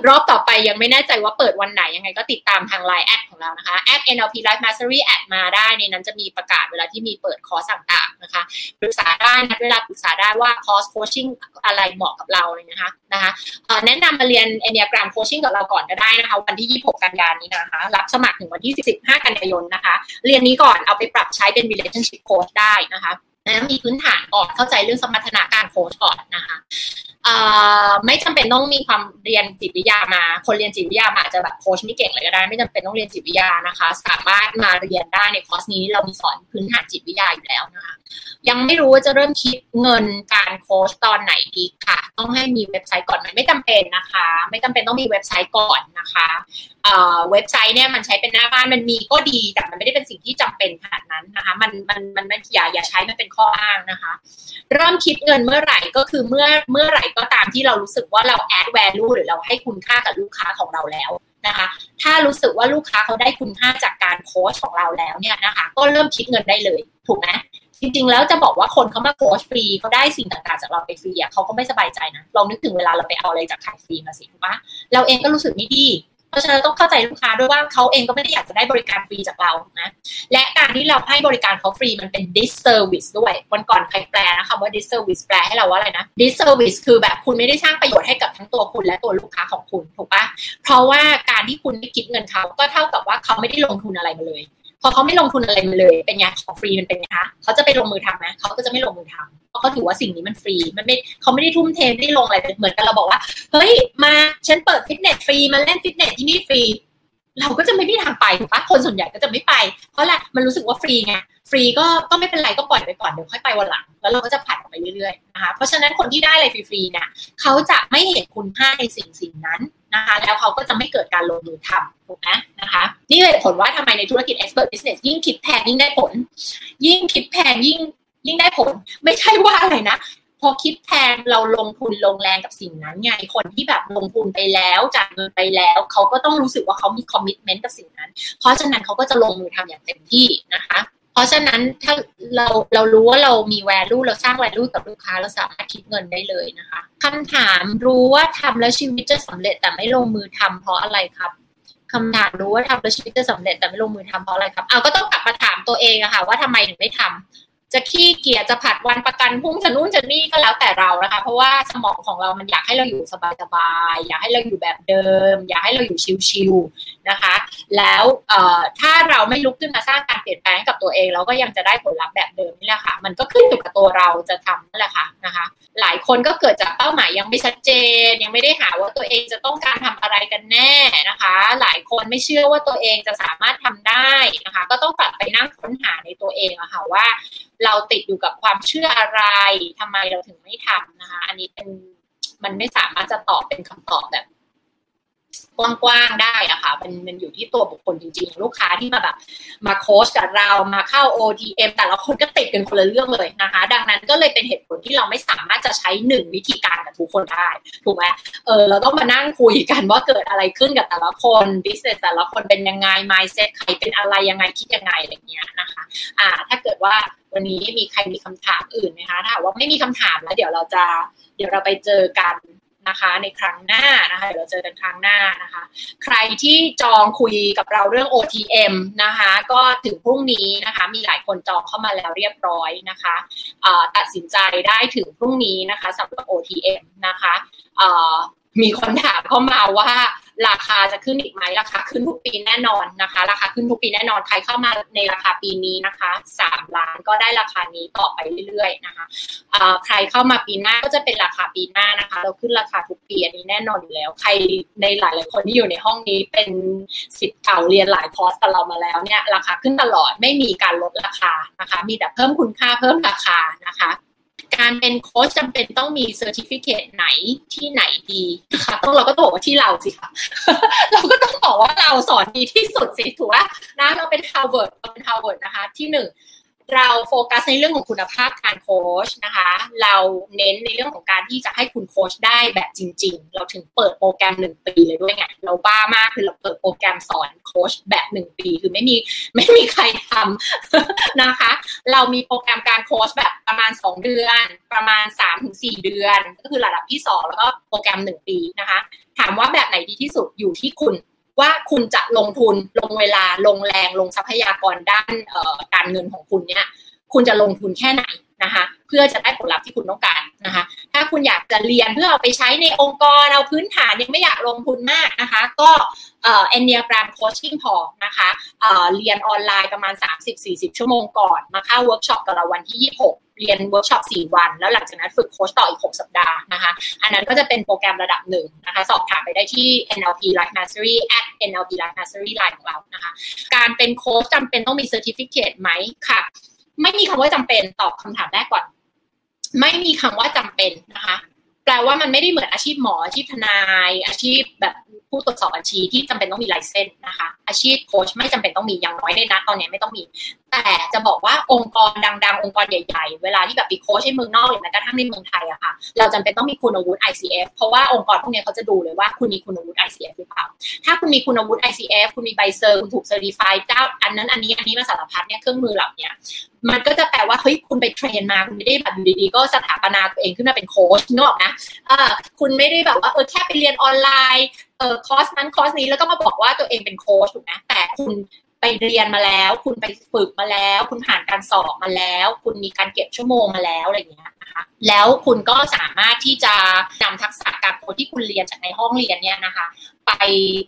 รอบต่อไปยังไม่แน่ใจว่าเปิดวันไหนยังไงก็ติดตามทาง Line แอดของเรานะคะแอด NLP Life Mastery add มาได้ในนั้นจะมีประกาศเวลาที่มีเปิดคอร์สต่างๆนะคะปรึกษาได้นะเวลาปรึกษาได้ว่าคอร์ส coaching อะไรเหมาะกับเราเลยนะคะนะคะแนะนำมาเรียน Enneagram Coaching กับเราก่อนก็ได้นะคะ วันที่ 26 กันยายนนี้นะคะ รับสมัครถึงวันที่ 15 กันยายนนะคะ เรียนนี้ก่อนเอาไปปรับใช้เป็น relationship coach ได้นะคะ นะมีพื้นฐานก่อนเข้าใจเรื่องสมรรถนะการโค้ชก่อนนะคะไม่จำเป็นต้องมีความเรียนจิตวิทยามา คนเรียนจิตวิทยามาอาจจะแบบโค้ชไม่เก่งเลยก็ได้ ไม่จำเป็นต้องเรียนจิตวิทยานะคะ สามารถมาเรียนได้ในคอร์สนี้เรามีสอนพื้นฐานจิตวิทยาอยู่แล้วนะคะ ยังไม่รู้ว่าจะเริ่มคิดเงินการโค้ชตอนไหนดีค่ะ ต้องให้มีเว็บไซต์ก่อนไหมไม่จำเป็นนะคะ ไม่จำเป็นต้องมีเว็บไซต์ก่อนนะคะเว็บไซต์เนี่ยมันใช้เป็นหน้าบ้านมันมีก็ดีแต่มันไม่ได้เป็นสิ่งที่จำเป็นขนาดนั้นนะคะ มันมันมันไม่อย่าอย่าใช้มันเป็นข้ออ้างนะคะ เริ่มคิดเงินเมื่อไหร่ก็คือเมื่อเมื่อไหร่ก็ตามที่เรารู้สึกว่าเรา add value หรือเราให้คุณค่ากับลูกค้าของเราแล้วนะคะ ถ้ารู้สึกว่าลูกค้าเขาได้คุณค่าจากการโค้ชของเราแล้วเนี่ยนะคะ ก็เริ่มคิดเงินได้เลยถูกไหมจริงๆ แล้วจะบอกว่าคนเขามาโค้ชฟรีเขาได้สิ่งต่างๆ จากเราไปฟรีอะเขาก็ไม่สบายใจนะลองนึกถึงเวลาเราไปเอาอะไรจากใครฟรีมาสิถูกปะเราเองก็รู้สึกไม่ดี ราะฉะนั้นต้องเข้าใจลูกค้าด้วยว่าเขาเองก็ไม่ได้อยากจะได้บริการฟรีจากเรานะและการที่เราให้บริการเขาฟรีมันเป็น disservice ด้วยวันก่อนใครแปลนะคะว่า disservice แปลให้เราว่าอะไรนะ disservice คือแบบคุณไม่ได้สร้างประโยชน์ให้กับทั้งตัวคุณและตัวลูกค้าของคุณถูกปะเพราะว่าการที่คุณไม่คิดเงินเขาก็เท่ากับว่าเขาไม่ได้ลงทุนอะไรมาเลยพอเขาไม่ลงทุนอะไรมาเลย เป็นไงของฟรีมันเป็นไงคะเขาจะไปลงมือทำไหมเขาก็จะไม่ลงมือทำ เพราะเขาถือว่าสิ่งนี้มันฟรี มันไม่เขาไม่ได้ทุ่มเทไม่ได้ลงอะไรเหมือนกันเราบอกว่า เฮ้ย มาฉันเปิดฟิตเนสฟรีมาเล่นฟิตเนสที่นี่ฟรี เราก็จะไม่มีทางไปถูกปะคนส่วนใหญ่ก็จะไม่ไป เพราะแหละมันรู้สึกว่าฟรีไงฟรีก็ก็ไม่เป็นไรก็ปล่อยไปก่อนเดี๋ยวค่อยไปวันหลัง แล้วเราก็จะผัดออกไปเรื่อยๆนะคะเพราะฉะนั้นคนที่ได้อะไรฟรีๆเนี่ยเขาจะไม่เห็นคุณค่าในสิ่งสิ่งนั้นนะคะแล้วเขาก็จะไม่เกิดการลงมือทำถูกไหมนะคะนี่เหตุผลว่าทำไมในธุรกิจ expert business ยิ่งคิดแพงยิ่งได้ผล ยิ่งคิดแพงยิ่ง ยิ่งได้ผล ไม่ใช่ว่าอะไรนะพอคิดแพงเราลงทุนลงแรงกับสิ่งนั้นไงคนที่แบบลงทุนไปแล้วจ่ายเงินไปแล้ว เขาก็ต้องรู้สึกว่าเขามี commitment กับสิ่งนั้น เพราะฉะนั้นเขาก็จะลงมือทำอย่างเต็มที่นะคะเพราะฉะนั้นถ้าเราเรารู้ว่าเรามีแวลูเราสร้างแวลูกับลูกค้าเราสามารถคิดเงินได้เลยนะคะคำถามรู้ว่าทำแล้วชีวิตจะสำเร็จแต่ไม่ลงมือทำเพราะอะไรครับคำถามรู้ว่าทำแล้วชีวิตจะสำเร็จแต่ไม่ลงมือทำเพราะอะไรครับเอาก็ต้องกลับมาถามตัวเองอะค่ะว่าทำไมถึงไม่ทำ จะขี้เกียจจะผัดวันประกันพุ่งจะนู่นจะนี่ก็แล้วแต่เรานะคะ เพราะว่าสมองของเรามันอยากให้เราอยู่สบายๆอยากให้เราอยู่แบบเดิม อยากให้เราอยู่ชิลๆนะคะ แล้วถ้าเราไม่ลุกขึ้นมาสร้างการเปลี่ยนแปลงกับตัวเอง เราก็ยังจะได้ผลลัพธ์แบบเดิมนี่แหละค่ะ มันก็ขึ้นอยู่กับตัวเราจะทำนั่นแหละค่ะนะคะ หลายคนก็เกิดจากเป้าหมายยังไม่ชัดเจน ยังไม่ได้หาว่าตัวเองจะต้องการทำอะไรกันแน่นะคะ หลายคนไม่เชื่อว่าตัวเองจะสามารถทำได้นะคะ ก็ต้องกลับไปนั่งค้นหาในตัวเองอะค่ะว่าเราติดอยู่กับความเชื่ออะไรทำไมเราถึงไม่ทำนะคะ อันนี้เป็นมันไม่สามารถจะตอบเป็นคำตอบแบบ กว้างๆได้อะค่ะมันมันอยู่ที่ตัวบุคคลจริงๆ ลูกค้าที่มาแบบมาโค้ชกับเรามาเข้า OTM แต่ละคนก็ติดกันคนละเรื่องเลยนะคะ ดังนั้นก็เลยเป็นเหตุผลที่เราไม่สามารถจะใช้หนึ่งวิธีการกับทุกคนได้ ถูกไหมเออเราต้องมานั่งคุยกันว่าเกิดอะไรขึ้นกับแต่ละคน business แต่ละคนเป็นยังไง mindset ใครเป็นอะไรยังไงคิดยังไงอะไรเงี้ยนะคะ อ่า ถ้าเกิดว่าวันนี้มีใครมีคำถามอื่นไหมคะถ้าว่าไม่มีคำถามแล้วเดี๋ยวเราจะเดี๋ยวเราไปเจอกัน นะคะในครั้งหน้านะคะเดี๋ยวเราเจอกันครั้งหน้านะคะ ใครที่จองคุยกับเราเรื่อง OTM นะคะ ก็ถึงพรุ่งนี้นะคะมีหลายคนจองเข้ามาแล้วเรียบร้อยนะคะตัดสินใจได้ถึงพรุ่งนี้นะคะสำหรับ OTM นะคะ มีคนถามเข้ามาว่าราคาจะขึ้นอีกไหมราคาขึ้นทุกปีแน่นอนนะคะ ราคาขึ้นทุกปีแน่นอนใครเข้ามาในราคาปีนี้นะคะสามล้านก็ได้ราคานี้ต่อไปเรื่อยๆนะคะใครเข้ามาปีหน้าก็จะเป็นราคาปีหน้านะคะ เราขึ้นราคาทุกปีอันนี้แน่นอนอยู่แล้ว ใครในหลายๆคนที่อยู่ในห้องนี้เป็นศิษย์เก่าเรียนหลายคอร์สกับเรามาแล้วเนี่ยราคาขึ้นตลอดไม่มีการลดราคานะคะ มีแต่เพิ่มคุณค่าเพิ่มราคานะคะ การเป็นโค้ชจำเป็นต้องมี certificate ไหนที่ไหนดีนะคะต้องเราก็ต้องบอกว่าที่เราสิค่ะ เราก็ต้องบอกว่าเราสอนดีที่สุดสิถูกไหมนะเราเป็น Harvard เราเป็น Harvard นะคะ ที่หนึ่ง เราโฟกัสในเรื่องของคุณภาพการโค้ชนะคะ เราเน้นในเรื่องของการที่จะให้คุณโค้ชได้แบบจริง ๆ เราถึงเปิดโปรแกรมหนึ่งปีเลยด้วยไงเราบ้ามากคือเราเปิดโปรแกรมสอนโค้ชแบบหนึ่งปีคือไม่มีไม่มีใครทำนะคะ เรามีโปรแกรมการโค้ชแบบประมาณ 2 เดือน ประมาณ 3-4 เดือน ก็คือระดับที่ 2 แล้วก็โปรแกรม 1 ปีนะคะ ถามว่าแบบไหนดีที่สุดอยู่ที่คุณ ว่าคุณจะลงทุนลงเวลาลงแรงลงทรัพยากรด้านการเงินของคุณเนี่ยคุณจะลงทุนแค่ไหนนะคะเพื่อจะได้ผลลัพธ์ที่คุณต้องการนะคะถ้าคุณอยากจะเรียนเพื่อเอาไปใช้ในองค์กรเอาพื้นฐานยังไม่อยากลงทุนมากนะคะ ก็ Enneagram coaching พอนะคะเรียนออนไลน์ประมาณ 30-40 ชั่วโมงก่อน มาเข้าเวิร์กช็อปกับเราวันที่ 26เรียนเวิร์กช็อป 4 วัน แล้วหลังจากนั้นฝึกโค้ชต่ออีก 6 สัปดาห์นะคะ อันนั้นก็จะเป็นโปรแกรมระดับหนึ่งนะคะ สอบถามไปได้ที่ NLP Life Mastery at NLP Life Mastery Line ของเรานะคะ การเป็นโค้ชจำเป็นต้องมี certificate ไหมคะ ไม่มีคำว่าจำเป็นตอบคำถามแรกก่อน ไม่มีคำว่าจำเป็นนะคะ แปลว่ามันไม่ได้เหมือนอาชีพหมออาชีพทนาย อาชีพแบบผู้ตรวจสอบบัญชีที่จำเป็นต้องมี license นะคะ อาชีพโค้ชไม่จำเป็นต้องมีอย่างน้อยในนัดตอนนี้ไม่ต้องมี แต่จะบอกว่าองค์กรดังๆ องค์กรใหญ่ๆ เวลาที่แบบปีโค้ชในเมืองนอกหรือแม้กระทั่งในเมืองไทยอะค่ะ เราจำเป็นต้องมีคุณอาวุฒิ ICF เพราะว่าองค์กรพวกนี้เขาจะดูเลยว่าคุณมีคุณวุฒิ ICF หรือเปล่า ถ้าคุณมีคุณอาวุฒิ ICF คุณมีใบเซอร์คุณถูกเซอร์ติฟายเจ้าอันนั้นอันนี้อันนี้มาสารพัดเนี่ยเครื่องมือเหล่านี้ มันก็จะแปลว่าเฮ้ยคุณไป train มาคุณไม่ได้แบบอยู่ดีๆก็สถาปนาตัวเองขึ้นมาเป็นโค้ชนอกนะเออคุณไม่ได้แบบว่าเออแค่ไปเรียนออนไลน์เออคอร์สนั้นคอร์สนี้แล้วก็มาบอกว่าตัวเองเป็นโค้ชถูกไหมแต่คุณไปเรียนมาแล้ว คุณไปฝึกมาแล้ว คุณผ่านการสอบมาแล้ว คุณมีการเก็บชั่วโมงมาแล้วอะไรอย่างเงี้ยนะคะแล้วคุณก็สามารถที่จะนำทักษะการโค้ชที่คุณเรียนจากในห้องเรียนเนี่ยนะคะ ไป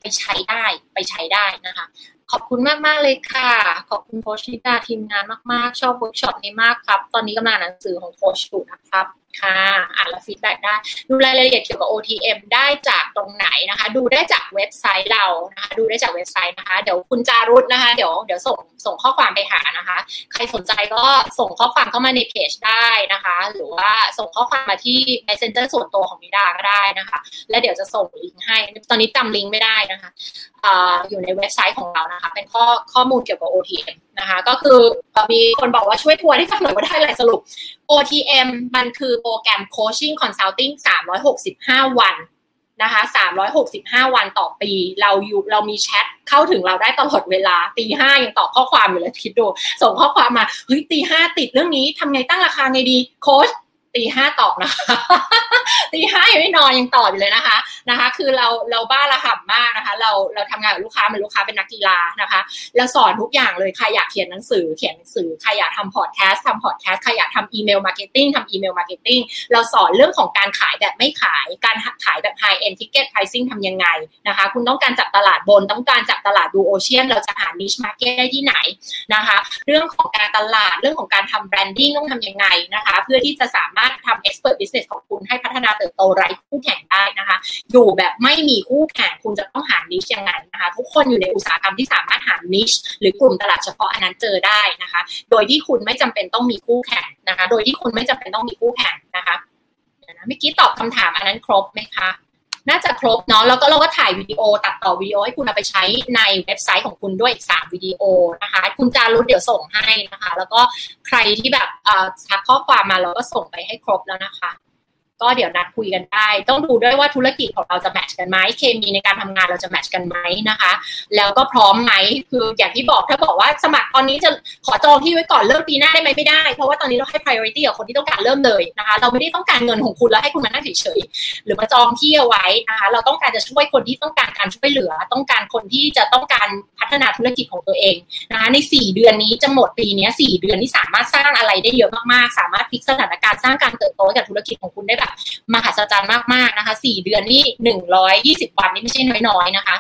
ไปใช้ได้ไปใช้ได้นะคะ ขอบคุณมากมากเลยค่ะ ขอบคุณโค้ชนิดาทีมงานมากๆ ชอบเวิร์กช็อปนี้มากครับ ตอนนี้กำลังหนังสือของโค้ชอยู่นะครับ ค่ะอ่านแล้ว feedback ได้ ดูรายละเอียดเกี่ยวกับ OTM ได้จากตรงไหนนะคะ ดูได้จากเว็บไซต์เรานะคะดูได้จากเว็บไซต์นะคะ เดี๋ยวคุณจารุตนะคะ เดี๋ยวเดี๋ยวส่งส่งข้อความไปหานะคะ ใครสนใจก็ส่งข้อความเข้ามาในเพจได้นะคะ หรือว่าส่งข้อความมาที่ messenger ส่วนตัวของมิดาก็ได้นะคะ และเดี๋ยวจะส่งลิงก์ให้ ตอนนี้จำลิงก์ไม่ได้นะคะอยู่ในเว็บไซต์ของเรานะคะ เป็นข้อข้อมูลเกี่ยวกับ OTM นะคะ ก็คือมีคนบอกว่าช่วยทัวร์ให้ฟังหน่อยว่าได้อะไรสรุป OTM มันคือโปรแกรม Coaching Consulting 365 วันนะคะ 365 วันต่อปี เราอยู่เรามีแชทเข้าถึงเราได้ตลอดเวลา ตีห้ายังตอบข้อความอยู่เลยคิดดู ส่งข้อความมา เฮ้ยตีห้าติดเรื่องนี้ทำไงตั้งราคาไงดี โค้ช ตีห้าตอบนะคะตีห้ายังไม่นอนยังตอบอยู่เลยนะคะนะคะ คือเราเราบ้าระห่ำมากนะคะ เราเราทำงานกับลูกค้าเป็นลูกค้าเป็นนักกีฬานะคะเราสอนทุกอย่างเลยใครอยากเขียนหนังสือเขียนหนังสือใครอยากทำพอดแคสต์ทำพอดแคสต์ใครอยากทำ email marketing ทำ email marketingเราสอนเรื่องของการขายแบบไม่ขายการขายแบบ high end ticket pricing ทำยังไงนะคะ คุณต้องการจับตลาดบนต้องการจับตลาดดูโอเชียนเราจะหา niche market ได้ที่ไหนนะคะ เรื่องของการตลาดเรื่องของการทำแบรนดิ้งต้องทำยังไงนะคะ เพื่อที่จะสามารถทำ expert business ของคุณให้พัฒนาเติบโตไร้คู่แข่งได้นะคะ อยู่แบบไม่มีคู่แข่งคุณจะต้องหานิชยังไงนะคะ ทุกคนอยู่ในอุตสาหกรรมที่สามารถหานิชหรือกลุ่มตลาดเฉพาะอันนั้นเจอได้นะคะ โดยที่คุณไม่จำเป็นต้องมีคู่แข่งนะคะ โดยที่คุณไม่จำเป็นต้องมีคู่แข่งนะคะเมื่อกี้ตอบคำถามอันนั้นครบไหมคะ น่าจะครบเนาะแล้วก็เราก็ถ่ายวิดีโอตัดต่อวิดีโอให้คุณเอาไปใช้ในเว็บไซต์ของคุณด้วยอีกสามวิดีโอนะคะ คุณจารุเดี๋ยวส่งให้นะคะ แล้วก็ใครที่แบบทักข้อความมาเราก็ส่งไปให้ครบแล้วนะคะ ก็เดี๋ยวนัดคุยกันได้ ต้องดูด้วยว่าธุรกิจของเราจะแมทช์กันไหมเคมีในการทำงานเราจะแมทช์กันไหมนะคะ แล้วก็พร้อมไหมคืออย่างที่บอกถ้าบอกว่าสมัครตอนนี้จะขอจองที่ไว้ก่อนเริ่มปีหน้าได้ไหมไม่ได้ เพราะว่าตอนนี้เราให้ priority กับคนที่ต้องการเริ่มเลยนะคะ เราไม่ได้ต้องการเงินของคุณแล้วให้คุณมานั่งเฉยๆหรือมาจองที่เอาไว้นะคะเราต้องการจะช่วยคนที่ต้องการการช่วยเหลือ ต้องการคนที่จะต้องการพัฒนาธุรกิจของตัวเองนะคะใน 4 เดือนนี้จะหมดปีนี้4เดือนนี้สามารถสร้างอะไรได้เยอะมากๆ สามารถพลิกสถานการณ์สร้างการเติบโตกับธุรกิจของคุณได้แบบแบบมหัศจรรย์มากๆนะคะ4เดือนนี่ 120 วันนี่ไม่ใช่น้อยๆนะคะ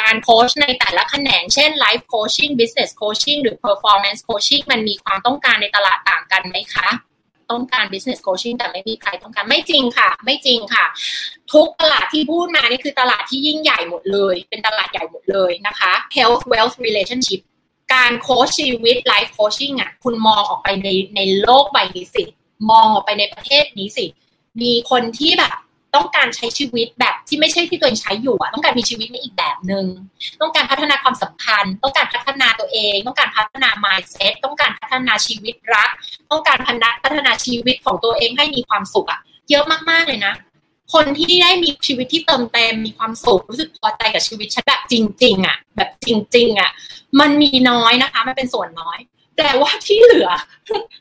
การโค้ชในแต่ละแขนง เช่น life coaching business coaching หรือ performance coaching มันมีความต้องการในตลาดต่างกันไหมคะต้องการ business coaching แต่ไม่มีใครต้องการไม่จริงค่ะ ไม่จริงค่ะ ทุกตลาดที่พูดมานี่คือตลาดที่ยิ่งใหญ่หมดเลย เป็นตลาดใหญ่หมดเลยนะคะ health wealth relationship การโค้ชชีวิต life coaching อะคุณมองออกไปในในโลกใบนี้สิ มองออกไปในประเทศนี้สิ มีคนที่แบบต้องการใช้ชีวิตแบบที่ไม่ใช่ที่ตัวเองใช้อยู่อะต้องการมีชีวิตในอีกแบบหนึง่งต้องการพัฒนาความสัมพันธ์ ต้องการพัฒนาตัวเอง ต้องการพัฒนา mindset ต้องการพัฒนาชีวิตรัก ต้องการพัฒนาชีวิตของตัวเองให้มีความสุขอะเยอะมากๆเลยนะ คนที่ได้มีชีวิตที่เติมเต็มมีความสุขรู้สึกพอใจกับชีวิตฉันแบบจริง ๆอะแบบจจริง ๆอะมันมีน้อยนะคะ มันเป็นส่วนน้อย แต่ว่าที่เหลือ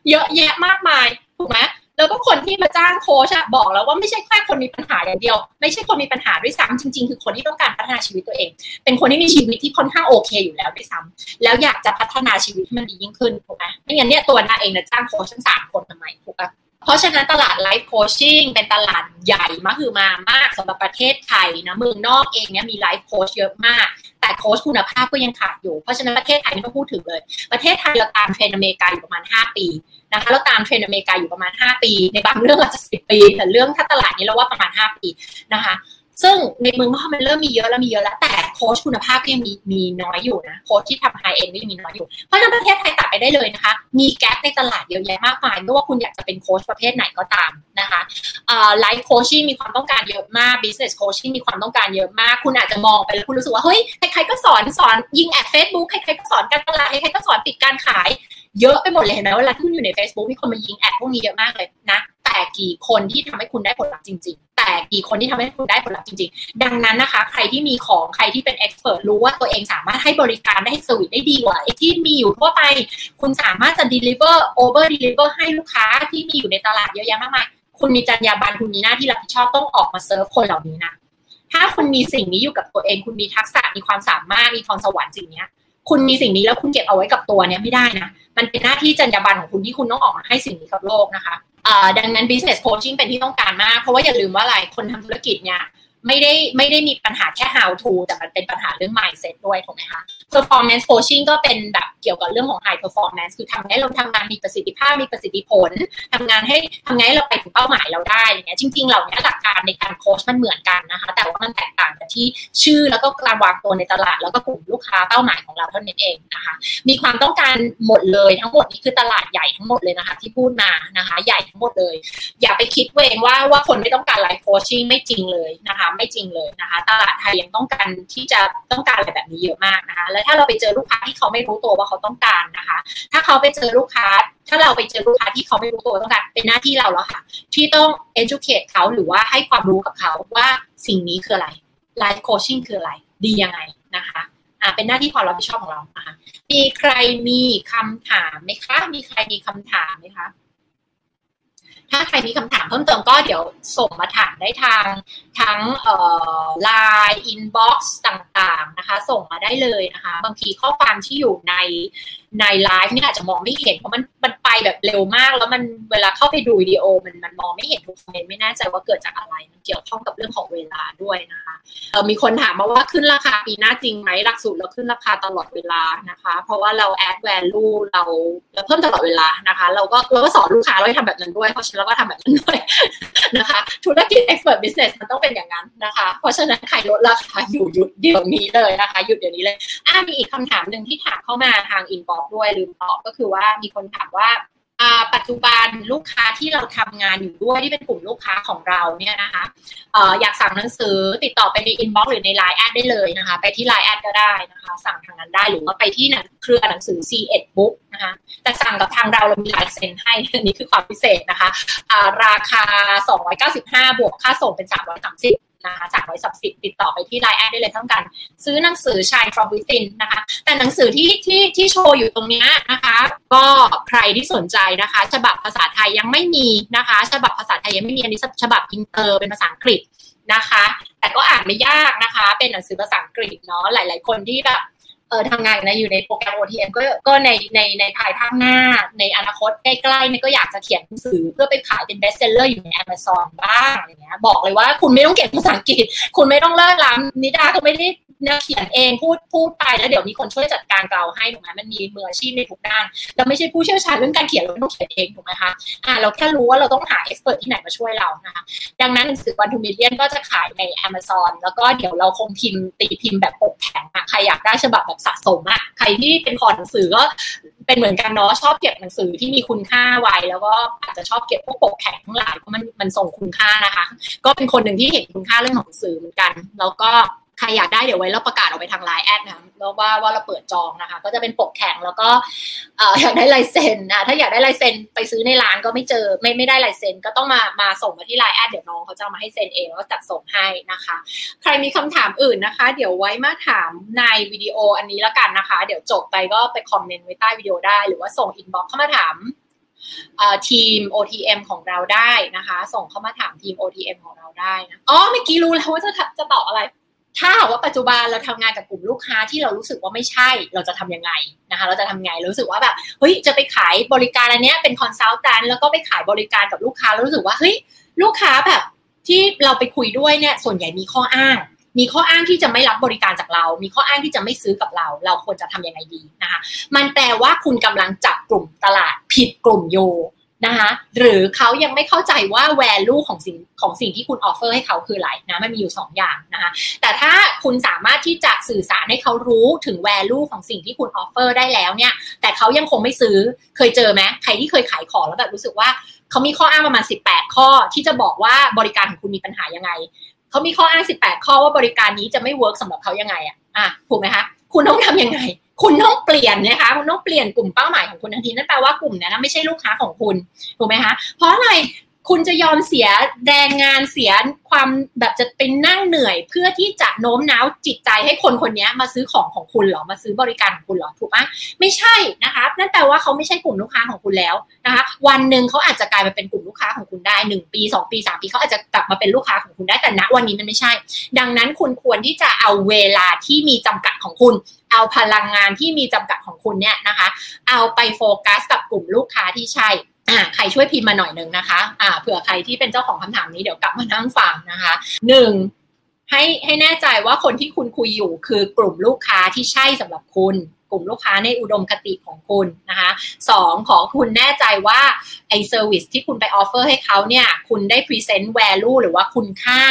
เยอะแยะมากมาย ถูกไหมแล้วก็คนที่มาจ้างโค้ชบอกแล้วว่าไม่ใช่แค่คนมีปัญหาอย่างเดียว ไม่ใช่คนมีปัญหาด้วยซ้ำจริง ๆ คือคนที่ต้องการพัฒนาชีวิตตัวเอง เป็นคนที่มีชีวิตที่ค่อนข้างโอเคอยู่แล้วด้วยซ้ำแล้วอยากจะพัฒนาชีวิตให้มันดียิ่งขึ้นถูกไหมไม่งั้นเนี่ยตัวนาเองนะจ้างโค้ชทั้งสามคนทำไมถูกปะ เพราะฉะนั้นตลาด life coaching เป็นตลาดใหญ่มากคือมามากสำหรับประเทศไทยนะเมืองนอกเองเนี่ยมี life coach เยอะมาก แต่โค้ชคุณภาพก็ยังขาดอยู่ เพราะฉะนั้นประเทศไทยไม่ต้องพูดถึงเลย ประเทศไทยเราตามเทรนด์อเมริกาอยู่ประมาณ 5 ปีนะคะเราตามเทรนด์อเมริกาอยู่ประมาณ 5 ปี ในบางเรื่องอาจจะ 10 ปี แต่เรื่องถ้าตลาดนี้เราว่าประมาณ 5 ปีนะคะ ซึ่งในเมืองนอกมันเริ่มมีเยอะแล้วมีเยอะแล้ว แต่โค้ชคุณภาพก็ยังมีมีน้อยอยู่นะโค้ชที่ทำ high-end ก็ยังมีน้อยอยู่ เพราะฉะนั้นประเทศไทยตัดไปได้เลยนะคะ มี gap ในตลาดเยอะแยะมากมายไม่ว่าคุณอยากจะเป็นโค้ชประเภทไหนก็ตามนะคะ life coaching มีความต้องการเยอะมาก business coaching มีความต้องการเยอะมาก คุณอาจจะมองไปแล้วคุณรู้สึกว่าเฮ้ยใครๆก็สอนสอนยิง ad เฟซบุ๊กใครๆก็สอนการตลาดใครๆก็สอนปิดการขายเยอะไปหมดเลยเห็นไหมเวลาที่คุณอยู่ใน Facebook มีคนมายิง ad พวกนี้เยอะมากเลยนะ แต่กี่คนที่ทำให้คุณได้ผลลัพธ์จริง ๆ แต่กี่คนที่ทำให้คุณได้ผลลัพธ์จริง ๆ ดังนั้นนะคะ ใครที่มีของใครที่เป็น expert รู้ว่าตัวเองสามารถให้บริการได้สวิตได้ดีกว่าไอ้ที่มีอยู่ทั่วไป คุณสามารถจะ deliver over deliver ให้ลูกค้าที่มีอยู่ในตลาดเยอะแยะมากมายคุณมีจรรยาบรรณคุณมีหน้าที่รับผิดชอบต้องออกมาเซิร์ฟคนเหล่านี้นะถ้าคุณมีสิ่งนี้อยู่กับตัวเอง คุณมีทักษะมีความสามารถมีพรสวรรค์สิ่งนี้คุณมีสิ่งนี้แล้วคุณเก็บเอาไว้กับตัวเนี้ยไม่ได้นะ มันเป็นหน้าที่จรรยาบรรณของคุณที่คุณต้องออกมาให้สิ่งนี้กับโลกนะคะ ดังนั้น business coaching เป็นที่ต้องการมาก เพราะว่าอย่าลืมว่าอะไรคนทำธุรกิจเนี่ย ไม่ได้ไม่ได้มีปัญหาแค่ how to แต่มันเป็นปัญหาเรื่อง mindset ด้วยถูกไหมคะ performance coaching ก็เป็นแบบเกี่ยวกับเรื่องของ high performance คือทำให้เราทำงานมีประสิทธิภาพมีประสิทธิผลทำงานให้ทำไงให้เราไปถึงเป้าหมายเราได้อย่างเงี้ยจริงๆเหล่านี้หลักการในการโค้ชมันเหมือนกันนะคะ แต่ว่ามันแตกต่างกันที่ชื่อแล้วก็การวางตัวในตลาด แล้วก็กลุ่มลูกค้าเป้าหมายของเราเท่านั้นเองนะคะ มีความต้องการหมดเลยทั้งหมดนี้คือตลาดใหญ่ทั้งหมดเลยนะคะ ที่พูดมานะคะ ใหญ่ทั้งหมดเลย อย่าไปคิดเองว่าว่าคนไม่ต้องการไลฟ์โคชชิ่งไม่จริงเลยนะคะไม่จริงเลยนะคะ ตลาดไทยยังต้องการที่จะต้องการอะไรแบบนี้เยอะมากนะคะ แล้วถ้าเราไปเจอลูกค้าที่เขาไม่รู้ตัวว่าเขาต้องการนะคะ ถ้าเขาไปเจอลูกค้า ถ้าเราไปเจอลูกค้าที่เขาไม่รู้ตัวต้องการเป็นหน้าที่เราแล้วค่ะ ที่ต้อง educate เขาหรือว่าให้ความรู้กับเขาว่าสิ่งนี้คืออะไร life coaching คืออะไร ดียังไงนะคะอ่าเป็นหน้าที่ความรับผิดชอบของเรานะคะมีใครมีคำถามไหมคะ มีใครมีคำถามไหมคะ ถ้าใครมีคำถามเพิ่มเติมก็เดี๋ยวส่งมาถามได้ทางทั้งไลน์ inbox ต่างๆนะคะ ส่งมาได้เลยนะคะ บางทีข้อความที่อยู่ใน ในไลฟ์นี่อาจจะมองไม่เห็นเพราะมันมันไปแบบเร็วมาก แล้วมันเวลาเข้าไปดูวิดีโอมันมันมองไม่เห็นทุกคอมเมนต์ไม่แน่ใจว่าเกิดจากอะไรมันเกี่ยวข้องกับเรื่องของเวลาด้วยนะคะเออมีคนถามมาว่าขึ้นราคาปีหน้าจริงไหมหลักสูตรเราขึ้นราคาตลอดเวลานะคะ เพราะว่าเรา add value เราเราเพิ่มตลอดเวลานะคะ เราก็เราก็สอนลูกค้าเราให้ทำแบบนั้นด้วย เพราะฉะนั้นเราก็ทำแบบนั้นด้วยนะคะ ธุรกิจ expert business มันต้องเป็นอย่างนั้นนะคะ เพราะฉะนั้นใครลดราคาอยู่หยุดเดี๋ยวนี้เลยนะคะหยุดเดี๋ยวนี้เลยอ่ามีอีกคำถามหนึ่งที่ถามเข้ามาทาง inbox ด้วยลืมตอบก็คือว่ามีคนถามว่าปัจจุบันลูกค้าที่เราทำงานอยู่ด้วยที่เป็นกลุ่มลูกค้าของเราเนี่ยนะคะอยากสั่งหนังสือติดต่อไปใน inbox หรือในไลน์แอดได้เลยนะคะ ไปที่ไลน์แอดก็ได้นะคะ สั่งทางนั้นได้หรือว่าไปที่เครือหนังสือ SE-ED Book นะคะแต่สั่งกับทางเราเรามีลายเซ็นให้อันนี้คือความพิเศษนะคะราคา 295 บวกค่าส่งเป็น 330 นะคะสามร้อยสามสิบติดต่อไปที่ไลน์แอดได้เลยทั้งกัน ซื้อหนังสือ Shine from Within นะคะ แต่หนังสือที่ที่ที่โชว์อยู่ตรงนี้นะคะ ก็ใครที่สนใจนะคะ ฉบับภาษาไทยยังไม่มีนะคะ ฉบับภาษาไทยยังไม่มีอันนี้ฉบับอินเตอร์เป็นภาษาอังกฤษนะคะ แต่ก็อ่านไม่ยากนะคะ เป็นหนังสือภาษาอังกฤษเนาะหลาย ๆ คนที่แบบ เออทำงานในอยู่ในโปรแกรม OTM ก็ก็ในในในภายภาคหน้า ในอนาคตใกล้ๆเนี่ยก็อยากจะเขียนหนังสือเพื่อไปขายเป็น bestseller อยู่ใน Amazon บ้างอะไรเงี้ยบอกเลยว่าคุณไม่ต้องเก่งภาษาอังกฤษ คุณไม่ต้องเลิศล้ำนิดาก็ไม่ได้นะเขียนเองพูดพูดไปแล้วเดี๋ยวมีคนช่วยจัดการเราให้ถูกไหมมันมีมืออาชีพในทุกด้านเราไม่ใช่ผู้เชี่ยวชาญเรื่องการเขียนเราต้องเขียนเองถูกไหมคะอ่าเราแค่รู้ว่าเราต้องหาเอ็กซ์เพรสที่ไหนมาช่วยเรานะคะดังนั้นหนังสือวันทูมิเลียนก็จะขายใน Amazon แล้วก็เดี๋ยวเราคงพิมพ์ตีพิมพ์แบบปกแข็งอะใครอยากได้ฉบับแบบสะสมอะใครที่เป็นคอหนังสือก็เป็นเหมือนกันเนาะชอบเก็บหนังสือที่มีคุณค่าไว้ แล้วก็อาจจะชอบเก็บพวกปกแข็งทั้งหลายเพราะมันมันส่งคุณค่านะคะ ก็เป็นคนหนึ่งที่เห็นคุณค่าเรื่องของหนังสือเหมือนกัน แล้วก็ใครอยากได้เดี๋ยวไว้เราประกาศออกไปทางไลน์แอดนะแล้วว่าว่าเราเปิดจองนะคะ ก็จะเป็นปกแข็งแล้วก็อยากได้ลายเซ็นนะถ้าอยากได้ลายเซ็นไปซื้อในร้านก็ไม่เจอไม่ไม่ได้ลายเซ็นก็ต้องมามาส่งมาที่ไลน์แอดเดี๋ยวน้องเขาจะมาให้เซ็นเองแล้วก็จัดส่งให้นะคะ ใครมีคำถามอื่นนะคะ เดี๋ยวไว้มาถามในวิดีโออันนี้แล้วกันนะคะ เดี๋ยวจบไปก็ไป comment ไว้ใต้วิดีโอได้ หรือว่าส่ง inbox เข้ามาถามทีม OTM ของเราได้นะคะ ส่งเข้ามาถามทีม OTM ของเราได้นะอ๋อเมื่อกี้รู้แล้วว่าจะจะตอบอะไร ถ้าหากว่าปัจจุบันเราทำงานกับกลุ่มลูกค้าที่เรารู้สึกว่าไม่ใช่ เราจะทำยังไงนะคะ เราจะทำไงรู้สึกว่าแบบเฮ้ยจะไปขายบริการอันนี้เป็นคอนซัลแทนแล้วก็ไปขายบริการกับลูกค้าแล้วรู้สึกว่าเฮ้ยลูกค้าแบบที่เราไปคุยด้วยเนี่ยส่วนใหญ่มีข้ออ้าง มีข้ออ้างที่จะไม่รับบริการจากเรา มีข้ออ้างที่จะไม่ซื้อกับเรา เราควรจะทำยังไงดีนะคะ มันแปลว่าคุณกำลังจับกลุ่มตลาดผิดกลุ่มอยู่ นะคะหรือเขายังไม่เข้าใจว่า value ของสิ่งของสิ่งที่คุณ offer ให้เขาคืออะไรนะมันมีอยู่ 2 อย่างนะคะแต่ถ้าคุณสามารถที่จะสื่อสารให้เขารู้ถึง value ของสิ่งที่คุณ offer ได้แล้วเนี่ย แต่เขายังคงไม่ซื้อเคยเจอไหมใครที่เคยขายของแล้วแบบรู้สึกว่าเขามีข้ออ้างประมาณ 18 ข้อที่จะบอกว่าบริการของคุณมีปัญหายังไงเขามีข้ออ้าง 18 ข้อว่าบริการนี้จะไม่ work สำหรับเขายังไงอะอะถูกไหมคะคุณต้องทำยังไง คุณต้องเปลี่ยนนะคะ คุณต้องเปลี่ยนกลุ่มเป้าหมายของคุณทันทีนั่นแปลว่ากลุ่มนั้นไม่ใช่ลูกค้าของคุณถูกไหมคะเพราะอะไร คุณจะยอมเสียแรงงานเสียความแบบจะเป็นนั่งเหนื่อย เพื่อที่จะโน้มน้าวจิตใจให้คนคนนี้มาซื้อของของคุณหรอมาซื้อบริการของคุณหรอถูกไหมไม่ใช่นะคะนั่นแปลว่าเขาไม่ใช่กลุ่มลูกค้าของคุณแล้วนะคะวันหนึ่งเขาอาจจะกลายมาเป็นกลุ่มลูกค้าของคุณได้หนึ่งปีสองปีสามปีเขาอาจจะกลับมาเป็นลูกค้าของคุณได้แต่ณวันนี้มันไม่ใช่ ดังนั้นคุณควรที่จะเอาเวลาที่มีจำกัดของคุณเอาพลังงานที่มีจำกัดของคุณเนี่ยนะคะ เอาไปโฟกัสกับกลุ่มลูกค้าที่ใช่ อ่าใครช่วยพิมพ์มาหน่อยหนึ่งนะคะอ่าเผื่อใครที่เป็นเจ้าของคำถามนี้เดี๋ยวกลับมานั่งฟังนะคะหนึ่งให้ให้แน่ใจว่าคนที่คุณคุยอยู่คือกลุ่มลูกค้าที่ใช่สำหรับคุณ กลุ่มลูกค้าในอุดมคติของคุณนะคะสองขอคุณแน่ใจว่าไอ service ที่คุณไป offer ให้เขาเนี่ย คุณได้ present value หรือว่าคุณค่า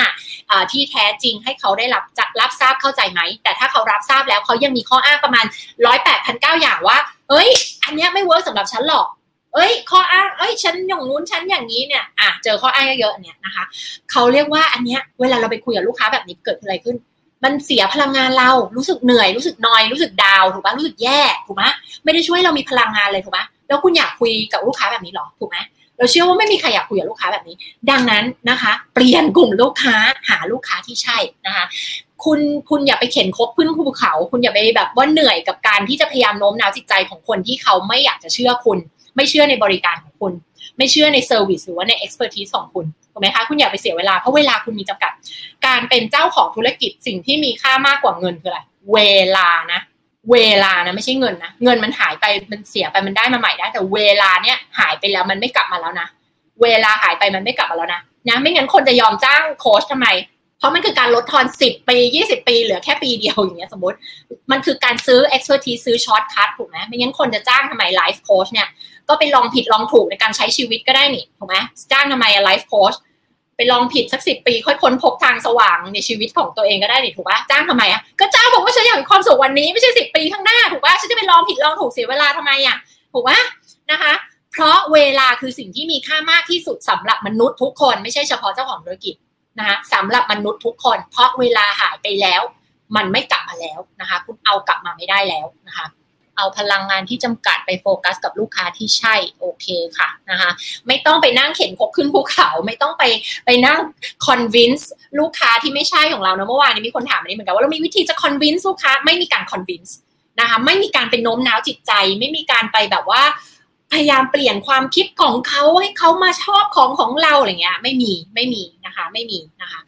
ที่แท้จริงให้เขาได้รับจะรับทราบเข้าใจไหม แต่ถ้าเขารับทราบแล้วเขายังมีข้ออ้างประมาณร้อยแปดพันเก้าอย่างว่า เอ้ย อันนี้ไม่ work สำหรับฉันหรอก เอ้ย ข้ออ้าง เอ้ย ฉันอย่างนู้น ฉันอย่างนี้เนี่ย อะ เจอข้ออ้างเยอะๆเนี่ยนะคะ เขาเรียกว่าอันเนี้ย เวลาเราไปคุยกับลูกค้าแบบนี้เกิดอะไรขึ้น มันเสียพลังงานเรา รู้สึกเหนื่อย รู้สึกนอย รู้สึก down ถูกปะรู้สึกแย่ ถูกไหมไม่ได้ช่วยเรามีพลังงานเลยถูกปะแล้วคุณอยากคุยกับลูกค้าแบบนี้หรอ ถูกไหมเราเชื่อว่าไม่มีใครอยากคุยกับลูกค้าแบบนี้ ดังนั้นนะคะ เปลี่ยนกลุ่มลูกค้า หาลูกค้าที่ใช่นะคะ คุณคุณอย่าไปเข็นครกขึ้นภูเขา คุณอย่าไปแบบว่าเหนื่อยกับการที่จะพยายามโน้มน้าวจิตใจของคนที่เขาไม่อยากจะเชื่อคุณ ไม่เชื่อในบริการของคุณ ไม่เชื่อใน service หรือว่าใน expertise ของคุณถูกไหมคะคุณอย่าไปเสียเวลาเพราะเวลาคุณมีจำกัด การเป็นเจ้าของธุรกิจสิ่งที่มีค่ามากกว่าเงินคืออะไรเวลานะ เวลานะไม่ใช่เงินนะเงินมันหายไปมันเสียไปมันได้มาใหม่ได้แต่เวลาเนี้ยหายไปแล้วมันไม่กลับมาแล้วนะเวลาหายไปมันไม่กลับมาแล้วนะนะไม่งั้นคนจะยอมจ้างโค้ชทำไม เพราะมันคือการลดทอนสิบปียี่สิบปี เหลือแค่ปีเดียวอย่างเงี้ยสมมติ มันคือการซื้อ expertise ซื้อ shortcut ถูกไหมไม่งั้นคนจะจ้างทำไม life coach เนี่ย ก็ไปลองผิดลองถูกในการใช้ชีวิตก็ได้นี่ถูกไหมจ้างทำไม life coach ไปลองผิดสักสิบปีค่อยค้นพบทางสว่างในชีวิตของตัวเองก็ได้นี่ถูกปะจ้างทำไมอะก็จ้างบอกว่าฉันอยากมีความสุขวันนี้ไม่ใช่สิบปีข้างหน้าถูกปะฉันจะไปลองผิดลองถูกเสียเวลาทำไมอะถูกปะนะคะ เพราะเวลาคือสิ่งที่มีค่ามากที่สุดสำหรับมนุษย์ทุกคนไม่ใช่เฉพาะเจ้าของธุรกิจนะคะสำหรับมนุษย์ทุกคน เพราะเวลาหายไปแล้ว มันไม่กลับมาแล้วนะคะ คุณเอากลับมาไม่ได้แล้วนะคะ เอาพลังงานที่จำกัดไปโฟกัสกับลูกค้าที่ใช่โอเคค่ะนะคะไม่ต้องไปนั่งเข็นครกขึ้นภูเขาไม่ต้องไปไปนั่ง convince ลูกค้าที่ไม่ใช่ของเรานะเมื่อวานนี้มีคนถามอันนี้เหมือนกันว่าเรามีวิธีจะ convince ลูกค้าไม่มีการ convinceนะคะไม่มีการเป็นโน้มน้าวจิตใจ ไม่มีการไปแบบว่าพยายามเปลี่ยนความคิดของเขาให้เขามาชอบของของเราอะไรเงี้ย ไม่มีไม่มีนะคะ ไม่มีนะคะ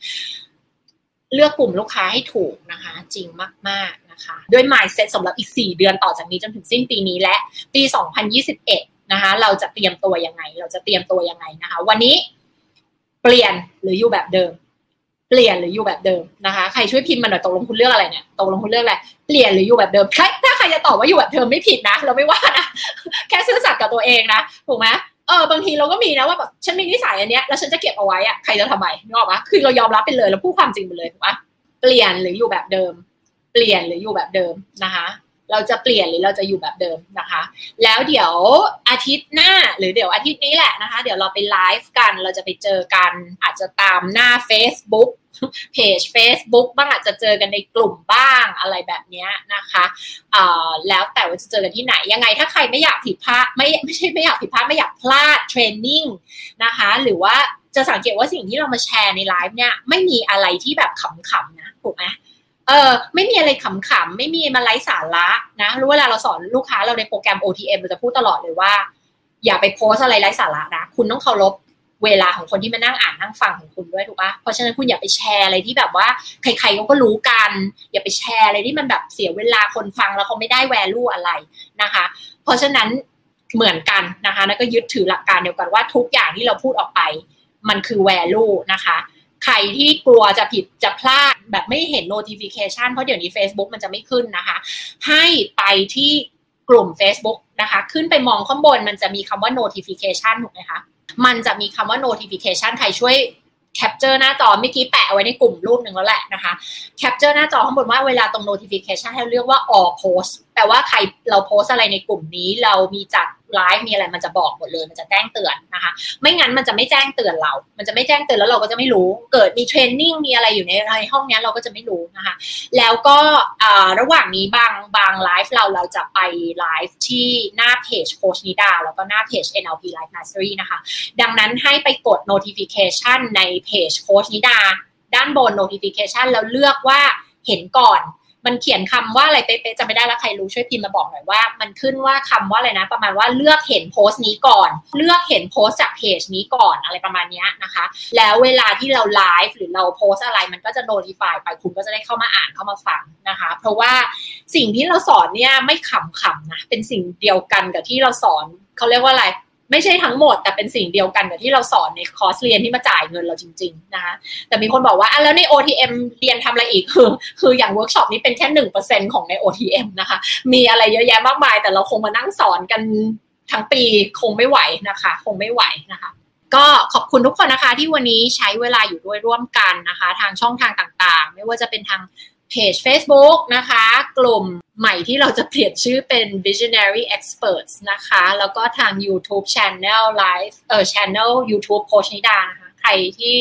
เลือกกลุ่มลูกค้าให้ถูกนะคะ จริงมาก ๆ นะคะ ด้วย mindset สำหรับอีก 4 เดือนต่อจากนี้จนถึงสิ้นปีนี้และปี 2021 นะคะ เราจะเตรียมตัวยังไง เราจะเตรียมตัวยังไงนะคะ วันนี้เปลี่ยนหรืออยู่แบบเดิม เปลี่ยนหรืออยู่แบบเดิมนะคะ ใครช่วยพิมพ์มาหน่อยตกลงคุณเลือกอะไรเนี่ยตกลงคุณเลือกอะไรเปลี่ยนหรืออยู่แบบเดิมถ้าใครจะตอบว่าอยู่แบบเดิมไม่ผิดนะ เราไม่ว่านะแค่ซื่อสัตย์กับตัวเองนะถูกไหมเออบางทีเราก็มีนะว่าแบบฉันมีนิสัยอันเนี้ยแล้วฉันจะเก็บเอาไว้อะใครจะทำไมนึกออกปะคือเรายอมรับไปเลยเราพูดความจริงไปเลยถูกปะเปลี่ยนหรืออยู่แบบเดิม เปลี่ยนหรืออยู่แบบเดิมนะคะ เราจะเปลี่ยนหรือเราจะอยู่แบบเดิมนะคะ แล้วเดี๋ยวอาทิตย์หน้าหรือเดี๋ยวอาทิตย์นี้แหละนะคะ เดี๋ยวเราไปไลฟ์กันเราจะไปเจอกันอาจจะตามหน้า Facebook เพจ Facebook บ้างอาจจะเจอกันในกลุ่มบ้างอะไรแบบนี้นะคะแล้วแต่ว่าจะเจอกันที่ไหนยังไงถ้าใครไม่อยากผิดพลาดไม่ไม่ใช่ไม่อยากผิดพลาดไม่อยากพลาดเทรนนิ่งนะคะหรือว่าจะสังเกตว่าสิ่งที่เรามาแชร์ในไลฟ์เนี่ยไม่มีอะไรที่แบบขำๆนะถูกไหม เออไม่มีอะไรขำๆไม่มีมาไร้สาระนะรู้เวลาเราสอนลูกค้าเราในโปรแกรม OTM เราจะพูดตลอดเลยว่า อย่าไปโพสอะไรไร้สาระนะ คุณต้องเคารพเวลาของคนที่มานั่งอ่านนั่งฟังของคุณด้วยถูกปะเพราะฉะนั้นคุณอย่าไปแชร์อะไรที่แบบว่าใครๆเขาก็รู้กัน อย่าไปแชร์อะไรที่มันแบบเสียเวลาคนฟังแล้วเขาไม่ได้แวลูอะไรนะคะ เพราะฉะนั้นเหมือนกันนะคะแล้วก็ยึดถือหลักการเดียวกันว่าทุกอย่างที่เราพูดออกไป มันคือแวลูนะคะ ใครที่กลัวจะผิดจะพลาดแบบไม่เห็น notification เพราะเดี๋ยวนี้ Facebook มันจะไม่ขึ้นนะคะ ให้ไปที่กลุ่ม Facebook นะคะ ขึ้นไปมองข้างบนมันจะมีคำว่า notification ถูกไหมคะ มันจะมีคำว่า notification ใครช่วย capture หน้าจอเมื่อกี้แปะไว้ในกลุ่มรูปหนึ่งแล้วแหละนะคะ capture หน้าจอข้างบนว่าเวลาตรง notification ให้เรียกว่า all post แปลว่าใครเราโพสต์อะไรในกลุ่มนี้ เรามีจัดไลฟ์มีอะไรมันจะบอกหมดเลยมันจะแจ้งเตือนนะคะ ไม่งั้นมันจะไม่แจ้งเตือนเรา มันจะไม่แจ้งเตือนแล้วเราก็จะไม่รู้ เกิดมี training มีอะไรอยู่ในในห้องนี้เราก็จะไม่รู้นะคะ แล้วก็ระหว่างนี้บางบางไลฟ์เราเราจะไปไลฟ์ที่หน้าเพจโค้ชนิดาแล้วก็หน้าเพจ NLP Life Mastery นะคะ ดังนั้นให้ไปกด notification ในเพจโค้ชนิดาด้านบน notification แล้วเลือกว่าเห็นก่อน มันเขียนคำว่าอะไรเป๊ะๆจำไม่ได้แล้วใครรู้ช่วยพิมพ์มาบอกหน่อยว่า มันขึ้นว่าคำว่าอะไรนะ ประมาณว่าเลือกเห็นโพสต์นี้ก่อน เลือกเห็นโพสต์จากเพจนี้ก่อนอะไรประมาณนี้นะคะ แล้วเวลาที่เราไลฟ์หรือเราโพสต์อะไรมันก็จะ notify ไปคุณก็จะได้เข้ามาอ่านเข้ามาฟังนะคะ เพราะว่าสิ่งที่เราสอนเนี่ยไม่ขำๆนะเป็นสิ่งเดียวกันกับที่เราสอนเขาเรียกว่าอะไร ไม่ใช่ทั้งหมด แต่เป็นสิ่งเดียวกันกับที่เราสอนในคอร์สเรียนที่มาจ่ายเงินเราจริง ๆ นะคะแต่มีคนบอกว่าอะแล้วใน OTM เรียนทำอะไรอีกคือ คืออย่างเวิร์กช็อปนี้เป็นแค่หนึ่งเปอร์เซ็นต์ของใน OTM นะคะ มีอะไรเยอะแยะมากมาย แต่เราคงมานั่งสอนกันทั้งปีคงไม่ไหวนะคะ คงไม่ไหวนะคะก็ขอบคุณทุกคนนะคะที่วันนี้ใช้เวลาอยู่ด้วยร่วมกันนะคะ ทางช่องทางต่างๆ ไม่ว่าจะเป็นทาง เพจ Facebook นะคะ กลุ่มใหม่ที่เราจะเปลี่ยนชื่อเป็น Visionary Experts นะคะ แล้วก็ทาง YouTube Channel Live เอ่อ Channel YouTube โพชนิดานะคะ ใครที่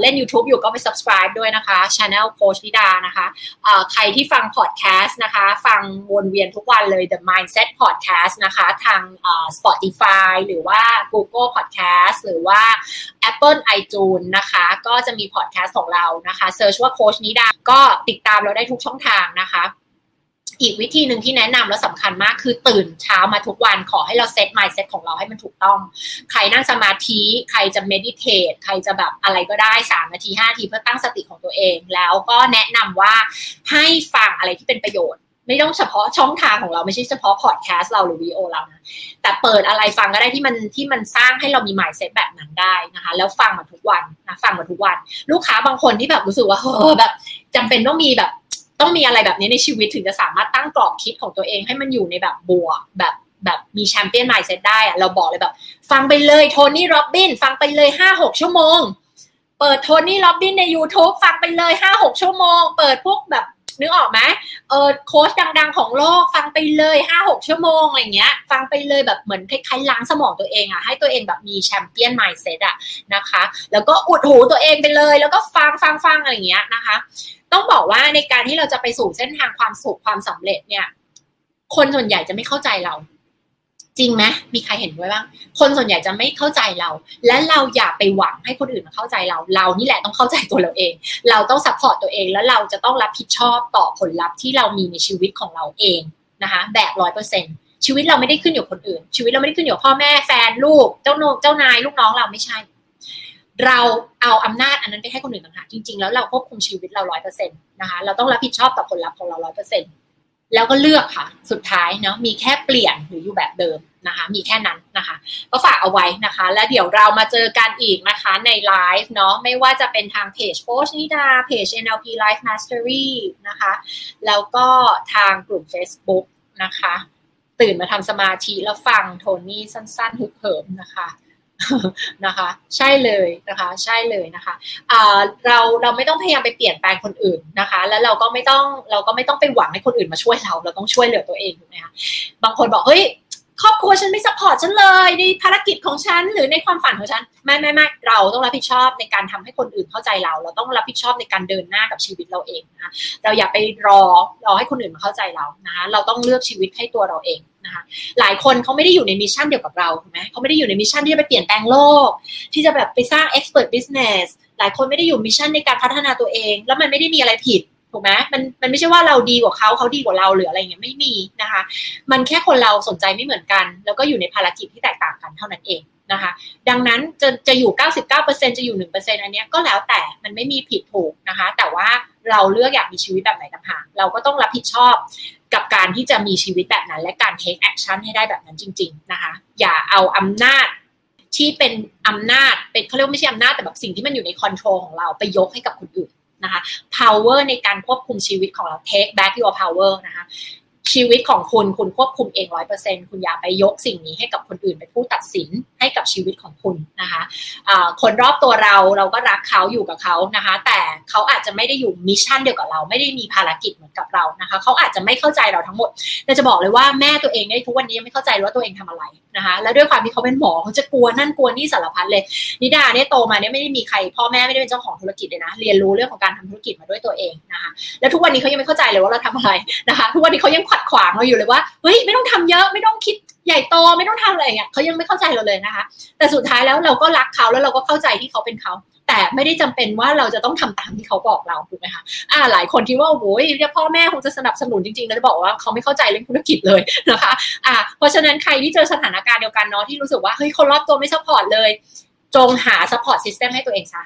เล่น YouTube อยู่ก็ไป subscribe ด้วยนะคะ Channel โคชนิดานะคะใครที่ฟัง podcast นะคะ ฟังวนเวียนทุกวันเลย The Mindset Podcast นะคะ ทาง Spotify หรือว่า Google Podcast หรือว่า Apple iTunes นะคะ ก็จะมี podcast ของเรานะคะ search ว่าโค้ชนิดาก็ติดตามเราได้ทุกช่องทางนะคะ อีกวิธีหนึ่งที่แนะนำแล้วสำคัญมากคือตื่นเช้ามาทุกวันขอให้เรา set mindset ของเราให้มันถูกต้อง ใครนั่งสมาธิใครจะ meditate ใครจะแบบอะไรก็ได้สามนาทีห้านาทีเพื่อตั้งสติของตัวเอง แล้วก็แนะนำว่าให้ฟังอะไรที่เป็นประโยชน์ไม่ต้องเฉพาะช่องทางของเราไม่ใช่เฉพาะพอดแคสต์เราหรือวิดีโอเรานะแต่เปิดอะไรฟังก็ได้ที่มันที่มันสร้างให้เรามี mindset แบบนั้นได้นะคะ แล้วฟังมาทุกวันนะฟังมาทุกวัน ลูกค้าบางคนที่แบบรู้สึกว่าเฮ้อแบบจำเป็นต้องมีแบบ ต้องมีอะไรแบบนี้ในชีวิตถึงจะสามารถตั้งกรอบคิดของตัวเองให้มันอยู่ในแบบบวกแบบแบบมี champion mindset ได้อะเราบอกเลยแบบ ฟังไปเลย Tony Robbins ฟังไปเลยห้าหกชั่วโมง เปิด Tony Robbins ใน YouTube ฟังไปเลยห้าหกชั่วโมง เปิดพวกแบบนึกออกไหมเออโค้ชดัง ๆ ของโลก ฟังไปเลยห้าหกชั่วโมงอะไรเงี้ย ฟังไปเลยแบบเหมือนคล้ายๆล้างสมองตัวเองอะให้ตัวเองแบบมีแชมเปี้ยนไมซ์เซตอะนะคะ แล้วก็อุดหูตัวเองไปเลย แล้วก็ฟังฟังฟังอะไรเงี้ยนะคะ ต้องบอกว่าในการที่เราจะไปสู่เส้นทางความสุขความสำเร็จเนี่ย คนส่วนใหญ่จะไม่เข้าใจเรา จริงไหมมีใครเห็นด้วยบ้างคนส่วนใหญ่จะไม่เข้าใจเรา และเราอย่าไปหวังให้คนอื่นมาเข้าใจเรา เรานี่แหละต้องเข้าใจตัวเราเอง เราต้อง support ตัวเอง แล้วเราจะต้องรับผิดชอบต่อผลลัพธ์ที่เรามีในชีวิตของเราเองนะคะ แบบร้อยเปอร์เซ็นต์ชีวิตเราไม่ได้ขึ้นอยู่คนอื่น ชีวิตเราไม่ได้ขึ้นอยู่พ่อแม่แฟนลูกเจ้าโนเจ้านายลูกน้องเราไม่ใช่ เราเอาอำนาจอันนั้นไปให้คนอื่นต่างหากจริง ๆ แล้วเราควบคุมชีวิตเราร้อยเปอร์เซ็นต์นะคะเราต้องรับผิดชอบต่อผลลัพธ์ของเราร้อยเปอร์เซ็นต์แล้วก็เลือกค่ะ สุดท้ายเนาะมีแค่เปลี่ยนหรืออยู่แบบเดิมนะคะ มีแค่นั้นนะคะ ก็ฝากเอาไว้นะคะ แล้วเดี๋ยวเรามาเจอกันอีกนะคะในไลฟ์เนาะไม่ว่าจะเป็นทางเพจโคชนิดาเพจ NLP Life Mastery นะคะ แล้วก็ทางกลุ่ม Facebook นะคะ ตื่นมาทำสมาธิแล้วฟังโทนี่สั้นๆฮึกเหิมนะคะ นะคะ ใช่เลยนะคะ ใช่เลยนะคะเราเราไม่ต้องพยายามไปเปลี่ยนแปลงคนอื่นนะคะ แล้วเราก็ไม่ต้องเราก็ไม่ต้องไปหวังให้คนอื่นมาช่วยเรา เราต้องช่วยเหลือตัวเองถูกไหมคะบางคนบอกเฮ้ยครอบครัวฉันไม่สปอร์ตฉันเลยในภารกิจของฉันหรือในความฝันของฉันไม่ไม่ไม่เราต้องรับผิดชอบในการทำให้คนอื่นเข้าใจเรา เราต้องรับผิดชอบในการเดินหน้ากับชีวิตเราเองนะเราอย่าไปรอรอให้คนอื่นมาเข้าใจเรานะคะเราต้องเลือกชีวิตให้ตัวเราเอง นะคะหลายคนเขาไม่ได้อยู่ใน mission เดียวกับเราถูกไหมเขาไม่ได้อยู่ใน mission ที่จะไปเปลี่ยนแปลงโลก ที่จะแบบไปสร้าง expert business หลายคนไม่ได้อยู่ mission ในการพัฒนาตัวเอง แล้วมันไม่ได้มีอะไรผิดถูกไหมมันมันไม่ใช่ว่าเราดีกว่าเขาเขาดีกว่าเราหรืออะไรเงี้ยไม่มีนะคะ มันแค่คนเราสนใจไม่เหมือนกัน แล้วก็อยู่ในภารกิจที่แตกต่างกันเท่านั้นเองนะคะ ดังนั้นจะจะอยู่ 99%จะอยู่ 1%อันนี้ก็แล้วแต่มันไม่มีผิดถูกนะคะ แต่ว่า เราเลือกอยากมีชีวิตแบบไหนต่างหากเราก็ต้องรับผิดชอบกับการที่จะมีชีวิตแบบนั้น และการ take action ให้ได้แบบนั้นจริง ๆ นะคะ อย่าเอาอำนาจที่เป็นอำนาจเป็นเขาเรียกไม่ใช่อำนาจแต่แบบสิ่งที่มันอยู่ในคอนโทรลของเราไปยกให้กับคนอื่นนะคะ power ในการควบคุมชีวิตของเรา take back your power นะคะ ชีวิตของคุณคุณควบคุมเองร้อยเปอร์เซ็นคุณอย่าไปยกสิ่งนี้ให้กับคนอื่นเป็นผู้ตัดสินให้กับชีวิตของคุณนะคะะคนรอบตัวเราเราก็รักเขาอยู่กับเขานะคะ แต่เขาอาจจะไม่ได้อยู่มิชชั่นเดียวกับเรา ไม่ได้มีภารกิจเหมือนกับเรานะคะ เขาอาจจะไม่เข้าใจเราทั้งหมดแต่จะบอกเลยว่าแม่ตัวเองเนี่ยทุกวันนี้ยังไม่เข้าใจว่าตัวเองทำอะไรนะคะ แล้วด้วยความที่เขาเป็นหมอเขาจะกลัวนั่นกลัวนี่สารพัดเลย นิดาเนี่ยโตมาเนี่ยไม่ได้มีใครพ่อแม่ไม่ได้เป็นเจ้าของธุรกิจเลยนะ เรียนรู้เรื่องของการทำธุรกิจมาด้วยตัวเองนะคะ แล้วทุกวันนี้เขายังไม่เข้าใจเลยว่าเราทำอะไรนะคะ ทุกวันนี้เขายังขัดขวางเราอยู่เลยว่าเฮ้ยไม่ต้องทำเยอะไม่ต้องคิดใหญ่โตไม่ต้องทำอะไรอย่างเงี้ยเขายังไม่เข้าใจเราเลยนะคะ แต่สุดท้ายแล้วเราก็รักเขาแล้วเราก็เข้าใจที่เขาเป็นเขาแต่ไม่ได้จำเป็นว่าเราจะต้องทำตามที่เขาบอกเราถูกไหมคะอ่าหลายคนคิดว่าโอ้ยเรียกพ่อแม่คงจะสนับสนุนจริงๆแล้วจะบอกว่าเขาไม่เข้าใจเรื่องธุรกิจเลยนะคะอ่าเพราะฉะนั้นใครที่เจอสถานการณ์เดียวกันเนาะที่รู้สึกว่าเฮ้ยคนรอบตัวไม่ support เลย จงหา support system ให้ตัวเองซะ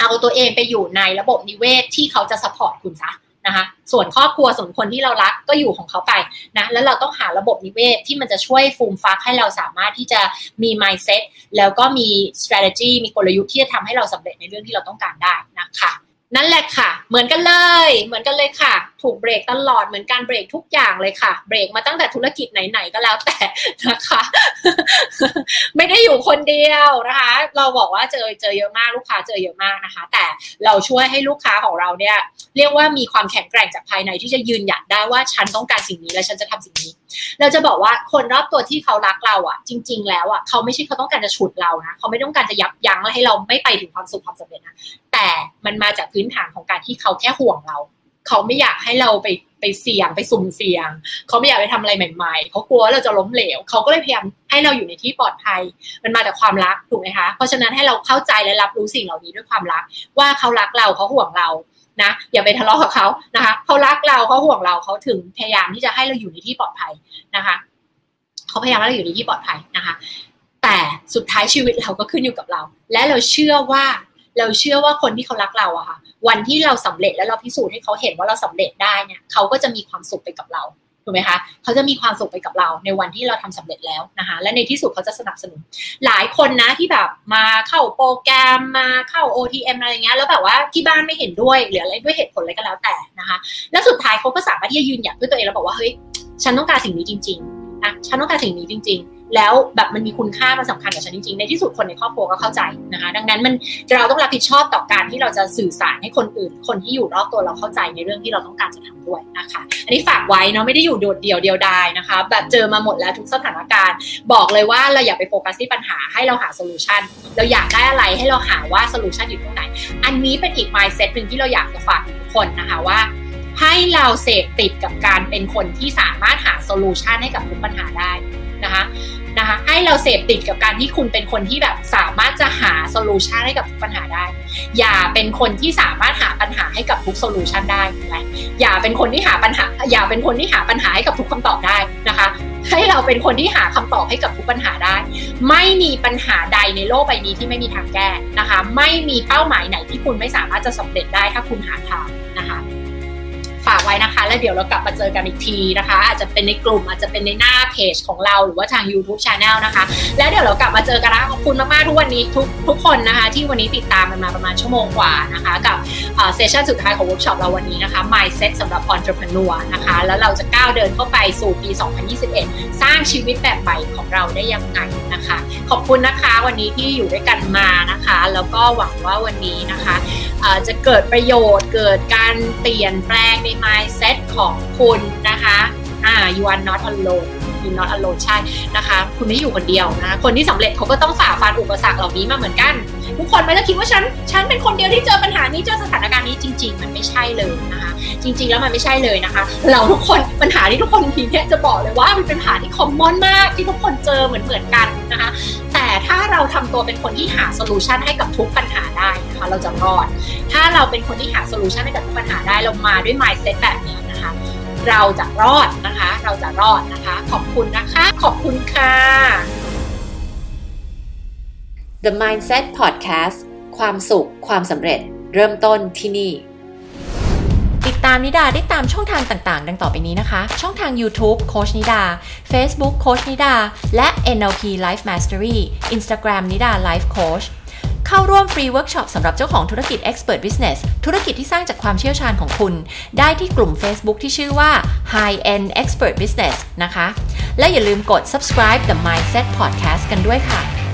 เอาตัวเองไปอยู่ในระบบนิเวศที่เขาจะ support คุณซะ นะคะส่วนครอบครัวส่วนคนที่เรารักก็อยู่ของเขาไปนะแล้วเราต้องหาระบบนิเวศที่มันจะช่วยฟูมฟักให้เราสามารถที่จะมี mindset แล้วก็มี strategy มีกลยุทธ์ที่จะทำให้เราสำเร็จในเรื่องที่เราต้องการได้นะคะ นั่นแหละค่ะ เหมือนกันเลย เหมือนกันเลยค่ะ ถูกเบรกตลอดเหมือนการเบรกทุกอย่างเลยค่ะ เบรกมาตั้งแต่ธุรกิจไหนๆก็แล้วแต่นะคะ ไม่ได้อยู่คนเดียวนะคะ เราบอกว่าเจอเจอเยอะมากลูกค้าเจอเยอะมากนะคะ แต่เราช่วยให้ลูกค้าของเราเนี่ย เรียกว่ามีความแข็งแกร่งจากภายในที่จะยืนหยัดได้ว่าฉันต้องการสิ่งนี้และฉันจะทำสิ่งนี้ เราจะบอกว่าคนรอบตัวที่เขารักเราอะ จริง ๆ แล้วอะเขาไม่ใช่เขาต้องการจะฉุดเรานะเขาไม่ต้องการจะยับยั้งและให้เราไม่ไปถึงความสุขความสำเร็จนะแต่มันมาจากพื้นฐานของการที่เขาแค่ห่วงเรา เขาไม่อยากให้เราไปไปเสี่ยงไปสุ่มเสี่ยง เขาไม่อยากไปทำอะไรใหม่ๆ เขากลัวเราจะล้มเหลว เขาก็เลยพยายามให้เราอยู่ในที่ปลอดภัย มันมาจากความรักถูกไหมคะ เพราะฉะนั้นให้เราเข้าใจและรับรู้สิ่งเหล่านี้ด้วยความรัก ว่าเขารักเราเขาห่วงเรา นะอย่าไปทะเลาะกับเขานะคะเขารักเราเขาห่วงเราเขาถึงพยายามที่จะให้เราอยู่ในที่ปลอดภัยนะคะเขาพยายามให้เราอยู่ในที่ปลอดภัยนะคะ แต่สุดท้ายชีวิตเราก็ขึ้นอยู่กับเรา และเราเชื่อว่าเราเชื่อว่าคนที่เขารักเราอะค่ะ วันที่เราสำเร็จแล้วเราพิสูจน์ให้เขาเห็นว่าเราสำเร็จได้เนี่ยเขาก็จะมีความสุขไปกับเรา ถูกไหมคะเขาจะมีความสุขไปกับเราในวันที่เราทำสำเร็จแล้วนะคะ และในที่สุดเขาจะสนับสนุน หลายคนนะที่แบบมาเข้าโปรแกรมมาเข้า OTM อะไรเงี้ยแล้วแบบว่าที่บ้านไม่เห็นด้วยหรืออะไรด้วยเหตุผลอะไรก็แล้วแต่นะคะ แล้วสุดท้ายเขาก็สามารถที่จะยืนหยัดด้วยตัวเองแล้วบอกว่าเฮ้ยฉันต้องการสิ่งนี้จริงๆนะฉันต้องการสิ่งนี้จริง ๆ แล้วแบบมันมีคุณค่ามันสาคัญกับฉันจริงๆ ในที่สุดคนในครอบครัวก็เข้าใจนะคะดังนั้นมันเราต้องรับผิดชอบต่อการที่เราจะสื่อสารให้คนอื่น คนที่อยู่รอบตัวเราเข้าใจในเรื่องที่เราต้องการจะทำด้วยนะคะ อันนี้ฝากไว้เนาะไม่ได้อยู่โดดเดี่ยวเดียวดายนะคะ แบบเจอมาหมดแล้วทุกสถานการณ์ บอกเลยว่าเราอย่าไปโฟกัสที่ปัญหาให้เราหา solution เราอยากได้อะไรให้เราหาว่า solution อยู่ตรงไหน อันนี้เป็นอีก mindset หนึ่งที่เราอยากจะฝากทุกคนนะคะว่าให้เราเสพติดกับการเป็นคนที่สามารถหา solution ให้กับทุกปัญหาได้ นะคะนะคะให้เราเสพติดกับการที่คุณเป็นคนที่แบบสามารถจะหา solution ให้กับทุกปัญหาได้ อย่าเป็นคนที่สามารถหาปัญหาให้กับทุก solution ได้นะอย่าเป็นคนที่หาปัญหา อย่าเป็นคนที่หาปัญหาให้กับทุกคำตอบได้นะคะ ให้เราเป็นคนที่หาคำตอบให้กับทุกปัญหาได้ ไม่มีปัญหาใดในโลกใบนี้ที่ไม่มีทางแก้นะคะ ไม่มีเป้าหมายไหนที่คุณไม่สามารถจะสำเร็จได้ถ้าคุณหาทางนะคะ ฝากไว้นะคะ แล้วเดี๋ยวเรากลับมาเจอกันอีกทีนะคะ อาจจะเป็นในกลุ่มอาจจะเป็นในหน้าเพจของเราหรือว่าทาง YouTube Channel นะคะ แล้วเดี๋ยวเรากลับมาเจอกันนะขอบคุณมากๆทุกวันนี้ทุกทุกคนนะคะ ที่วันนี้ติดตามมันมาประมาณชั่วโมงกว่านะคะ กับsession สุดท้ายของเวิร์กช็อปเราวันนี้นะคะ mindset สำหรับ entrepreneur นะคะ แล้วเราจะก้าวเดินเข้าไปสู่ปี 2021 สร้างชีวิตแบบใหม่ของเราได้ยังไงนะคะ ขอบคุณนะคะวันนี้ที่อยู่ด้วยกันมานะคะ แล้วก็หวังว่าวันนี้นะคะจะเกิดประโยชน์เกิดการเปลี่ยนแปลงใน mindset ของคุณนะคะอ่า you are not alone you not alone ใช่นะคะ คุณไม่อยู่คนเดียวนะคนที่สำเร็จเขาก็ต้องฝ่าฟันอุปสรรคเหล่านี้มาเหมือนกัน ทุกคนไม่ได้คิดว่าฉันฉันเป็นคนเดียวที่เจอปัญหานี้เจอสถานการณ์นี้จริง ๆ มันไม่ใช่เลยนะคะ จริง ๆ แล้วมันไม่ใช่เลยนะคะ เราทุกคนปัญหาที่ทุกคนทีเนี่ยจะบอกเลยว่ามันเป็นปัญหาที่ common มากที่ทุกคนเจอเหมือนเหมือนกันนะคะ แต่ถ้าเราทำตัวเป็นคนที่หา solution ให้กับทุกปัญหาได้นะคะเราจะรอด ถ้าเราเป็นคนที่หา solution ให้กับทุกปัญหาได้เรามาด้วย mindset แบบนี้นะคะ เราจะรอดนะคะ เราจะรอดนะคะ ขอบคุณนะคะ ขอบคุณค่ะ The Mindset Podcast ความสุข ความสำเร็จ เริ่มต้นที่นี่ ติดตามนิดาได้ตามช่องทางต่างๆ ดังต่อไปนี้นะคะ ช่องทาง YouTube โค้ชนิดา Facebook โค้ชนิดา และ NLP Life Mastery Instagram นิดา Life Coach เข้าร่วมฟรีเวิร์กช็อปสำหรับเจ้าของธุรกิจ Expert Business ธุรกิจที่สร้างจากความเชี่ยวชาญของคุณ ได้ที่กลุ่ม Facebook ที่ชื่อว่า High End Expert Business นะคะ และอย่าลืมกด subscribe the Mindset Podcast กันด้วยค่ะ